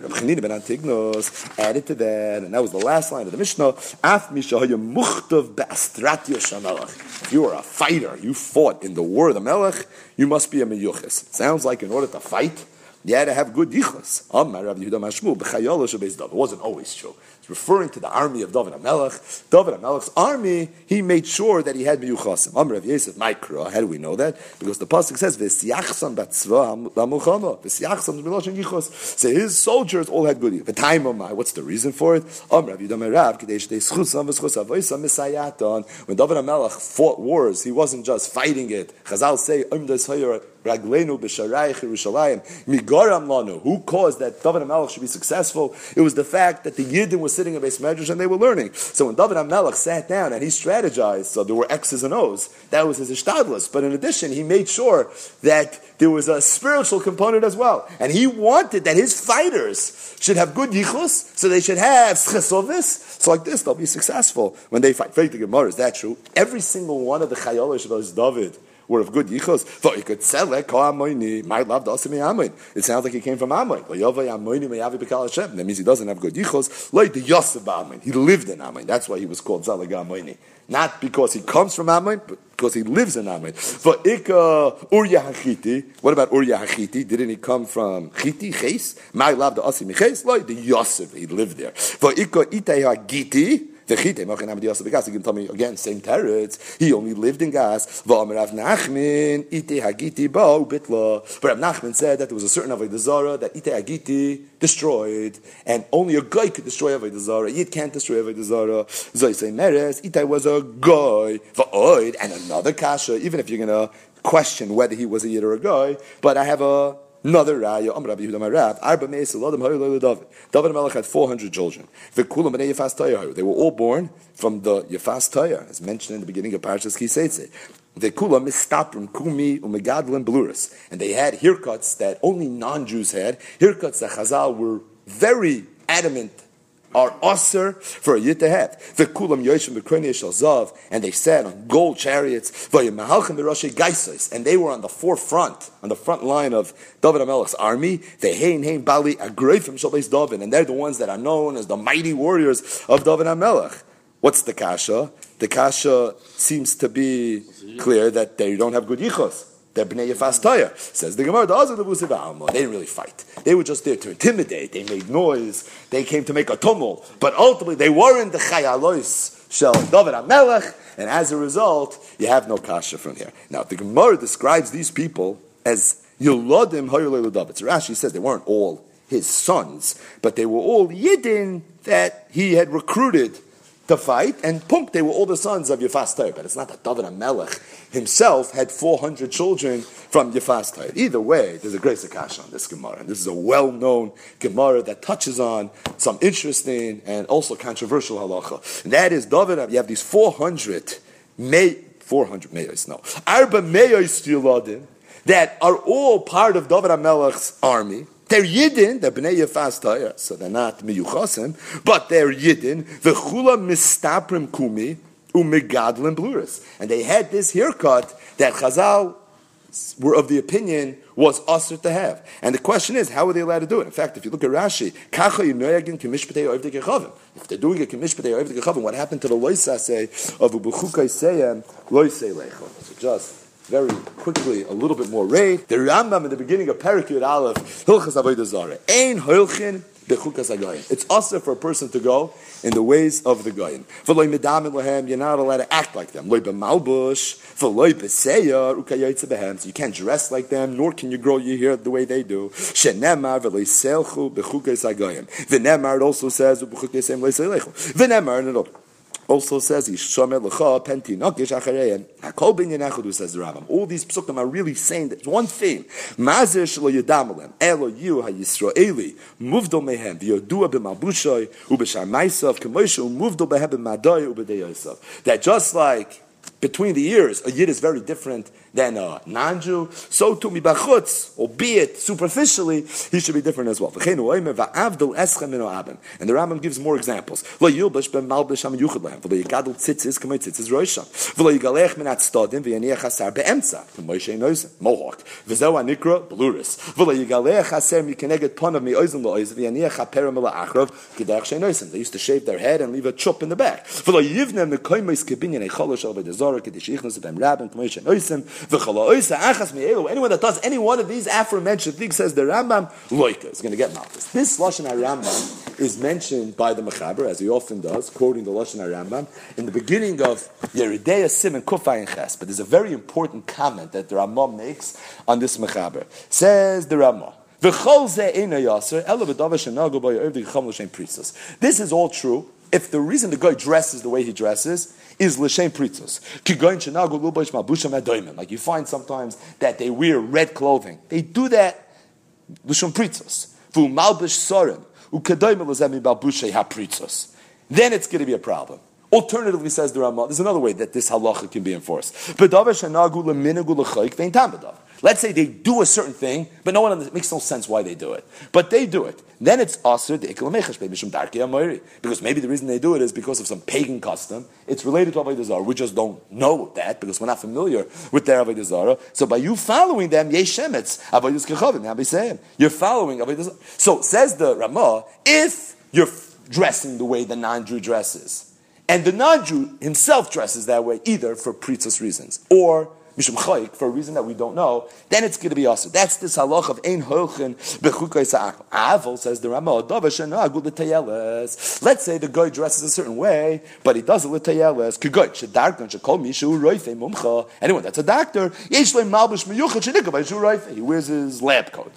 B: added to that, and that was the last line of the Mishnah. If you are a fighter, you fought in the war of the Melech, you must be a meyuchis. Sounds like in order to fight, you had to have good yichus. It wasn't always true. It's referring to the army of David HaMelech. David HaMelech's army, he made sure that he had miyuchasim. Amr Rav Yosef. How do we know that? Because the pasuk says, "V'siachsam batzva lamuchama." V'siachsam miloshin yichus. So his soldiers all had good yichus. V'taim omai. What's the reason for it? Amr Rav Yudam Rav Kadesh Schusam v'schus avoisam misayaton. When David HaMelech fought wars, he wasn't just fighting it. Chazal say, "Om des Raglenu Yerushalayim lanu. Who caused that David HaMelech should be successful? It was the fact that the Yidden were sitting in base medrash and they were learning. So when David HaMelech sat down and he strategized, so there were X's and O's. That was his ishtadlus. But in addition, he made sure that there was a spiritual component as well, and he wanted that his fighters should have good yichus, so they should have schesovis. So like this, they'll be successful when they fight. Faith the Gemara is that true? Every single one of the chayolish of those David were of good amoini. My love mean amoin. It sounds like he came from amoin. That means he doesn't have good amoin. He lived in amoin. That's why he was called zalag amoini. Not because he comes from amoin, but because he lives in amoin. For ikka uh, urya hachiti. What about urya hachiti? Didn't he come from chiti ches? My love the asim ches. He lived there. For ikka itay hagiti. You can tell me again, same teretz. He only lived in Gas. But Rav Nachman said that there was a certain Avodah Zarah that Ite Hagiti destroyed, and only a guy could destroy Avodah Zarah. Yid can't destroy Avodah Zarah. Zoy say Meres, Ite was a guy. Va'oid, and another kasha, even if you're to question whether he was a Yid or a guy, but I have a Another raya, Amr Rabbi Yehuda Marab, Arba Meis Elodim David. David had 400 children. V'kulam b'nei Yefas Taya They were all born from the Yefas Taya, as mentioned in the beginning of Parashas Kiseitze. V'kulam mistaprim kumi umegadlim bluris. And they had haircuts that only non-Jews had, haircuts that Chazal were very adamant are usher for a yid to have. The kulam yoshim zav, and they sat on gold chariots. And they were on the forefront, on the front line of David Amelech's army. The hein hein bali from shalbeis David, and they're the ones that are known as the mighty warriors of David Amelech. What's the kasha? The kasha seems to be clear that they don't have good yichos. They're bnei yafas Says the Gemara, the They didn't really fight. They were just there to intimidate. They made noise. They came to make a tumult. But ultimately, they weren't the chayalois shel David HaMelech. And as a result, you have no kasha from here. Now, the Gemara describes these people as Yuladim David. So Rashi says they weren't all his sons, but they were all Yidden that he had recruited to fight, and punk, they were all the sons of Yefas But it's not that David HaMelech himself had 400 children from Yefas Either way, there's a great Sakash on this Gemara. And this is a well-known Gemara that touches on some interesting and also controversial halacha. And that is David, you have these 400 may, 400 mayos, no, Arba mayos that are all part of David HaMelech's army. They're Yidden, they're Bnei Taya, so they're not Miyuchasim, but they're Yidden, the Chula Mistaprim Kumi, Umegadlim Bluris. And they had this haircut that Chazal were of the opinion was usher to have. And the question is, how were they allowed to do it? In fact, if you look at Rashi, if they're doing a kemishpatei or what happened to the loisase of ubuchukai seyem loisei lechon? So just very quickly a little bit more raid. The Rambam in the beginning of Perikut Aleph, Hilchas Avodah Zarah, Ein Hilchin bechukas Agayim. It's also for a person to go in the ways of the Goyim. V'loy medamin lehem, you're not allowed to act like them. Loy b'malbush, v'loy b'seya, ukayayitza behem. So you can't dress like them, nor can you grow your hair the way they do. Shenemar v'loy selchu bechukas Agayim. V'nemar it also says, v'chukas leisei lechu. V'nemar, and also says Yishomer Lecha Penti Nokish Achareim. Hakol Binyan Echudu says the. All these psukim are really saying that one thing. Mazer Shlo Yadamalem Elo Yu HaYisraeli Muvdo Mehem V'Yodua B'Malbushoy Ubeshar Maisav K'Moshe Muvdo Behem B'Madoi Ubedei That just like between the years, a yid is very different than uh, a non-Jew. So to mi bachutz, albeit superficially, he should be different as well. And the Rambam gives more examples. They used to shave their head and leave a chup in the back. Anyone that does any one of these aforementioned things says the Rambam loika is going to get malchus. This lashon Rambam is mentioned by the Mechaber as he often does, quoting the lashon Rambam in the beginning of Yeridei Sim Kufay and Ches. But there's a very important comment that the Rambam makes on this Mechaber. Says the Rambam. This is all true if the reason the guy dresses the way he dresses is l'shem pritzos. Like you find sometimes that they wear red clothing. They do that l'shem pritzos. Then it's going to be a problem. Alternatively, says the Ramah, there's another way that this halacha can be enforced. Let's say they do a certain thing, but no one makes no sense why they do it. But they do it. Then it's aser because maybe the reason they do it is because of some pagan custom. It's related to Avodah. We just don't know that because we're not familiar with their Avodah. So by you following them, Yeshemetz, Avodah Kechavim, you're following Avodah. So says the Ramah, if you're dressing the way the non-Jew dresses, and the non-Jew himself dresses that way, either for priestess reasons or mishum chayik for a reason that we don't know, then it's going to be also. That's this halach of ein hochen bechukay sa'ach. Avol says the Ramah Let's say the guy dresses a certain way, but he does it l'tayeles. K'goy shedarkan shekol mishu roife mumcha. Anyone that's a doctor, yesh le malbish miyuchat shenikah roife. He wears his lab coat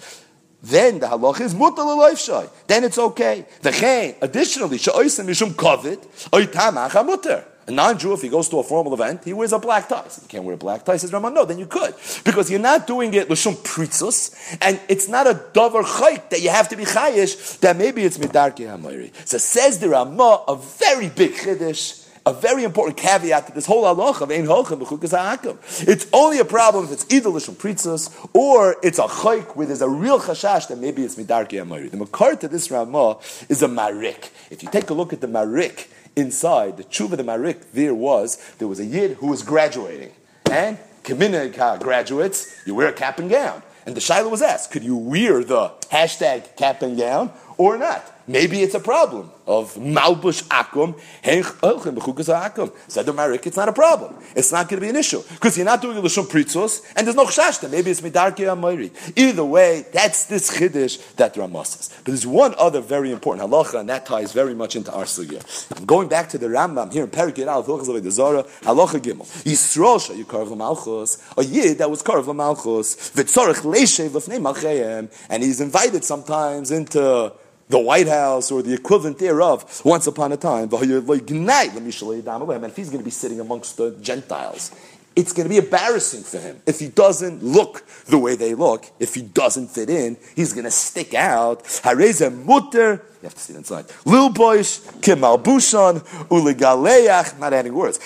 B: then the halach is mutal shay. Then it's okay. The additionally, sha'oisim mishum kovid, oitamach mutter. A non-Jew, if he goes to a formal event, he wears a black tie. So you can't wear a black tie. Says Ramah, no, then you could. Because you're not doing it l'shum pritzus, and it's not a davar chayk that you have to be chayish, that maybe it's midarki hamayri. So says the Ramah, a very big chiddush, a very important caveat to this whole halacha of ein holchem b'chukas ha'akim. It's only a problem if it's either l'shum pritzus, or it's a chayk where there's a real chashash that maybe it's midarki hamayri. The makar to this Ramah is a marik. If you take a look at the marik, inside the tshuva the marik there was there was a yid who was graduating. And Kaminika graduates you wear a cap and gown. And the shaila was asked could you wear the hashtag cap and gown or not maybe it's a problem of Malbush Akum, Akum. Said the Marik, it's not a problem. It's not going to be an issue. Because you're not doing Shum Pritzos, and there's no Chashta. Maybe it's Midarki Amoiri. Either way, that's this Chiddish that Ramos says. But there's one other very important halacha, and that ties very much into our sugya. Going back to the Rambam here in Perikid Al, the Zara, halacha Gimel. Yisrael Shayukarv Lamalchus, a yid that was Karv Lamalchus, Vitzorach Leishev Lefnei Malchayim, and he's invited sometimes into the White House or the equivalent thereof once upon a time. And if he's going to be sitting amongst the Gentiles, it's going to be embarrassing for him. If he doesn't look the way they look, if he doesn't fit in, he's going to stick out. You have to see it inside. Lil boys, kemalbushan, uligaleach, not adding words.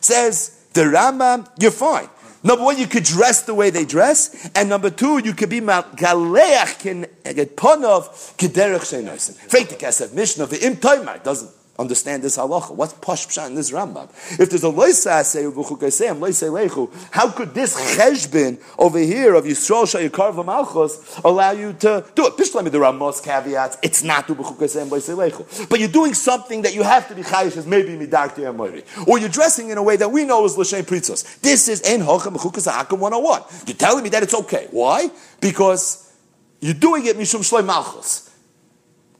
B: Says the Rambam, you're fine. Number one, you could dress the way they dress, and number two, you could be galeach get ponov kederech sheinoisen. Fake the Mishnah the im doesn't understand this halacha. What's posh pshat in this Rambam? If there's a loisa say v'chukasem loisa lechu, how could this cheshbin over here of Yisrael shayikar v'malchus allow you to do it? Pishlemi the Ramos caveats. It's not to v'chukasem loisa lechu, but you're doing something that you have to be chayish as maybe midarti amori, or you're dressing in a way that we know is l'shem pritzos. This is en hochem v'chukas hakim 101. You're telling me that it's okay. Why? Because you're doing it mishum shloi malchus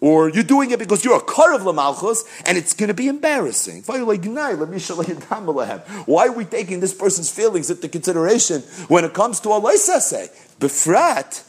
B: or you're doing it because you're a kar of Lamalchus, and it's going to be embarrassing. Why are we taking this person's feelings into consideration when it comes to a Laisase? Befrat.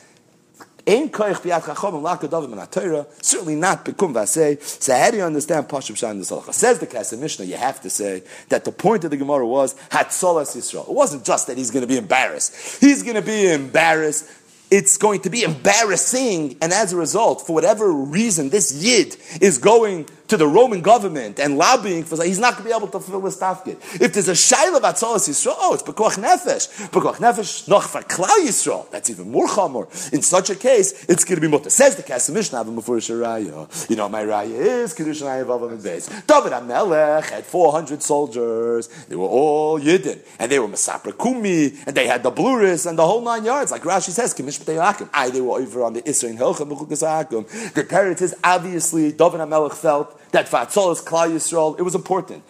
B: Certainly not bekum. So how do you understand Pashup Shan this? Says the Kesef Mishnah, you have to say that the point of the Gemara was Hatzolas Yisrael. It wasn't just that he's going to be embarrassed. He's going to be embarrassed it's going to be embarrassing, and as a result, for whatever reason, this yid is going to the Roman government and lobbying for he's not going to be able to fulfill his tafkid. If there's a shayla batzolas Yisrael, oh, it's bekoach nefesh, bekoach nefesh noch for klal Yisrael. That's even more chamor. In such a case, it's going to be mutter. Says the Kesef Mishnah before Shiraya. You know, my raya is kiddush and avav base. David Amelech had 400 soldiers. They were all yidden, and they were masapra kumi, and they had the bluris and the whole nine yards. Like Rashi says, b'teyakim. I they were over on the Isra in Hilchim b'chukas The parent is obviously David Amelech felt that Fatzolas Klal Yisrael, it was important.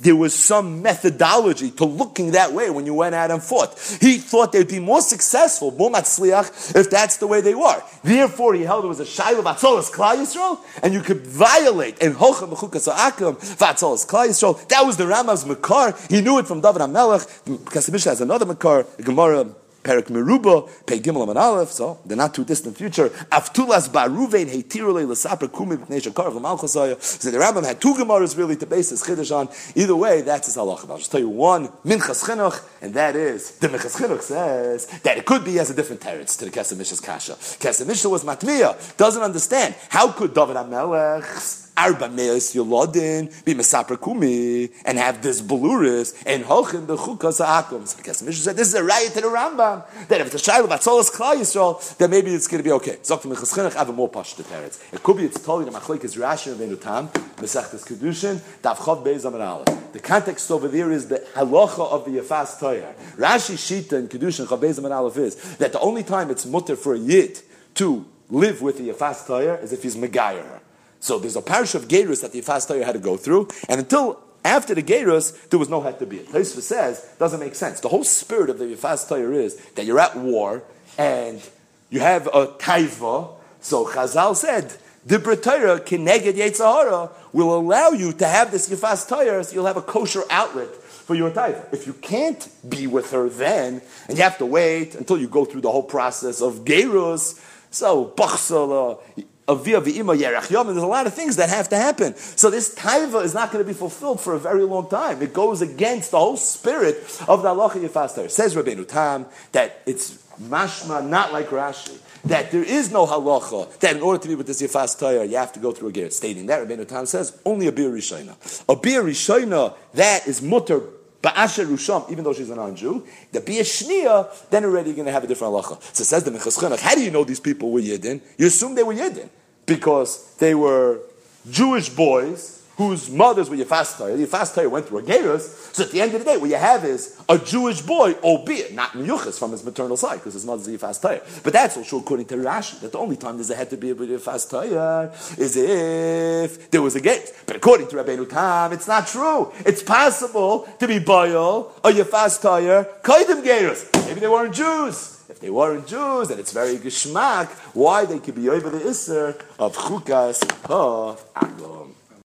B: There was some methodology to looking that way when you went out and fought. He thought they'd be more successful, more if that's the way they were. Therefore, he held it was a shayla of Atzolas Klal Yisrael, and you could violate and hocha mechukas akum Vatzolas Klal Yisrael. That was the Ramav's makar. He knew it from David HaMelech. Because has another makar, Gemara Perik Meruba, Pei Gimel and Aleph, so the not too distant future. Aftulas Baruvein Heitirule Lasaper Kumi B'nei Shakar V'Malchasaya. So the Rambam had two Gemaras really to base his Chiddush on. Either way, that's his halacha. I'll just tell you one, Minchas Chinuch, and that is, the Minchas Chinuch says that it could be as a different teretz to the Kesef Mishnah's Kasha. Kesef Mishnah was Matmiya, doesn't understand. How could David HaMelech arba meis yolodin be mesaper kumi and have this beluris and holchin the chukas haakum. So the Kesef Mishnah said this is a riot to the Rambam that if it's a shayla batzolas klal Yisrael then maybe it's going to be okay. Zok Minchas Chinuch have a more pash to teretz. It could be it's totally the machlek is Rashi and Venutam mesachtes Kiddushin daf chav beis amar The context over there is the halacha of the yafas toyer. Rashi shita and Kiddushin chav beis is that the only time it's mutter for a yid to live with the yafas toyer is if he's megayer so there's a parish of Gerus that the Yifas had to go through, and until after the Gerus, there was no had to be. Taisva says, doesn't make sense. The whole spirit of the Yifas is that you're at war, and you have a taiva, so Chazal said, the Bretayra Kineged Yetzahara will allow you to have this Yifas Torah, so you'll have a kosher outlet for your taiva. If you can't be with her then, and you have to wait until you go through the whole process of Gerus, so Bachsala, Avia v'ima yerach yom, and there's a lot of things that have to happen. So this taiva is not going to be fulfilled for a very long time. It goes against the whole spirit of the halacha yifastar. Says Rabbeinu Tam that it's mashma, not like Rashi. That there is no halacha that in order to be with this yifas tayar, you have to go through a gerut. Stating that, Rabbeinu Tam says only a bir rishayna. A bir rishayna that is mutter Ba'asher Rusham, even though she's a non-Jew, the Biyashniya, then already you're going to have a different halacha. So it says the Minchas how do you know these people were Yidden? You assume they were Yidden because they were Jewish boys whose mothers were Yefastaya. Yefastaya went through a Gerus. So at the end of the day, what you have is a Jewish boy, albeit not Miyuchas from his maternal side, because his mother's Yefastaya. But that's also according to Rashi, that the only time there's a head to be a Yefastaya is if there was a Gerus. But according to Rabbeinu Tam, it's not true. It's possible to be Boyal, a Yefastaya, Kaidim Gerus. Maybe they weren't Jews. If they weren't Jews, then it's very geschmack why they could be over the Isser of Chukas of Agom.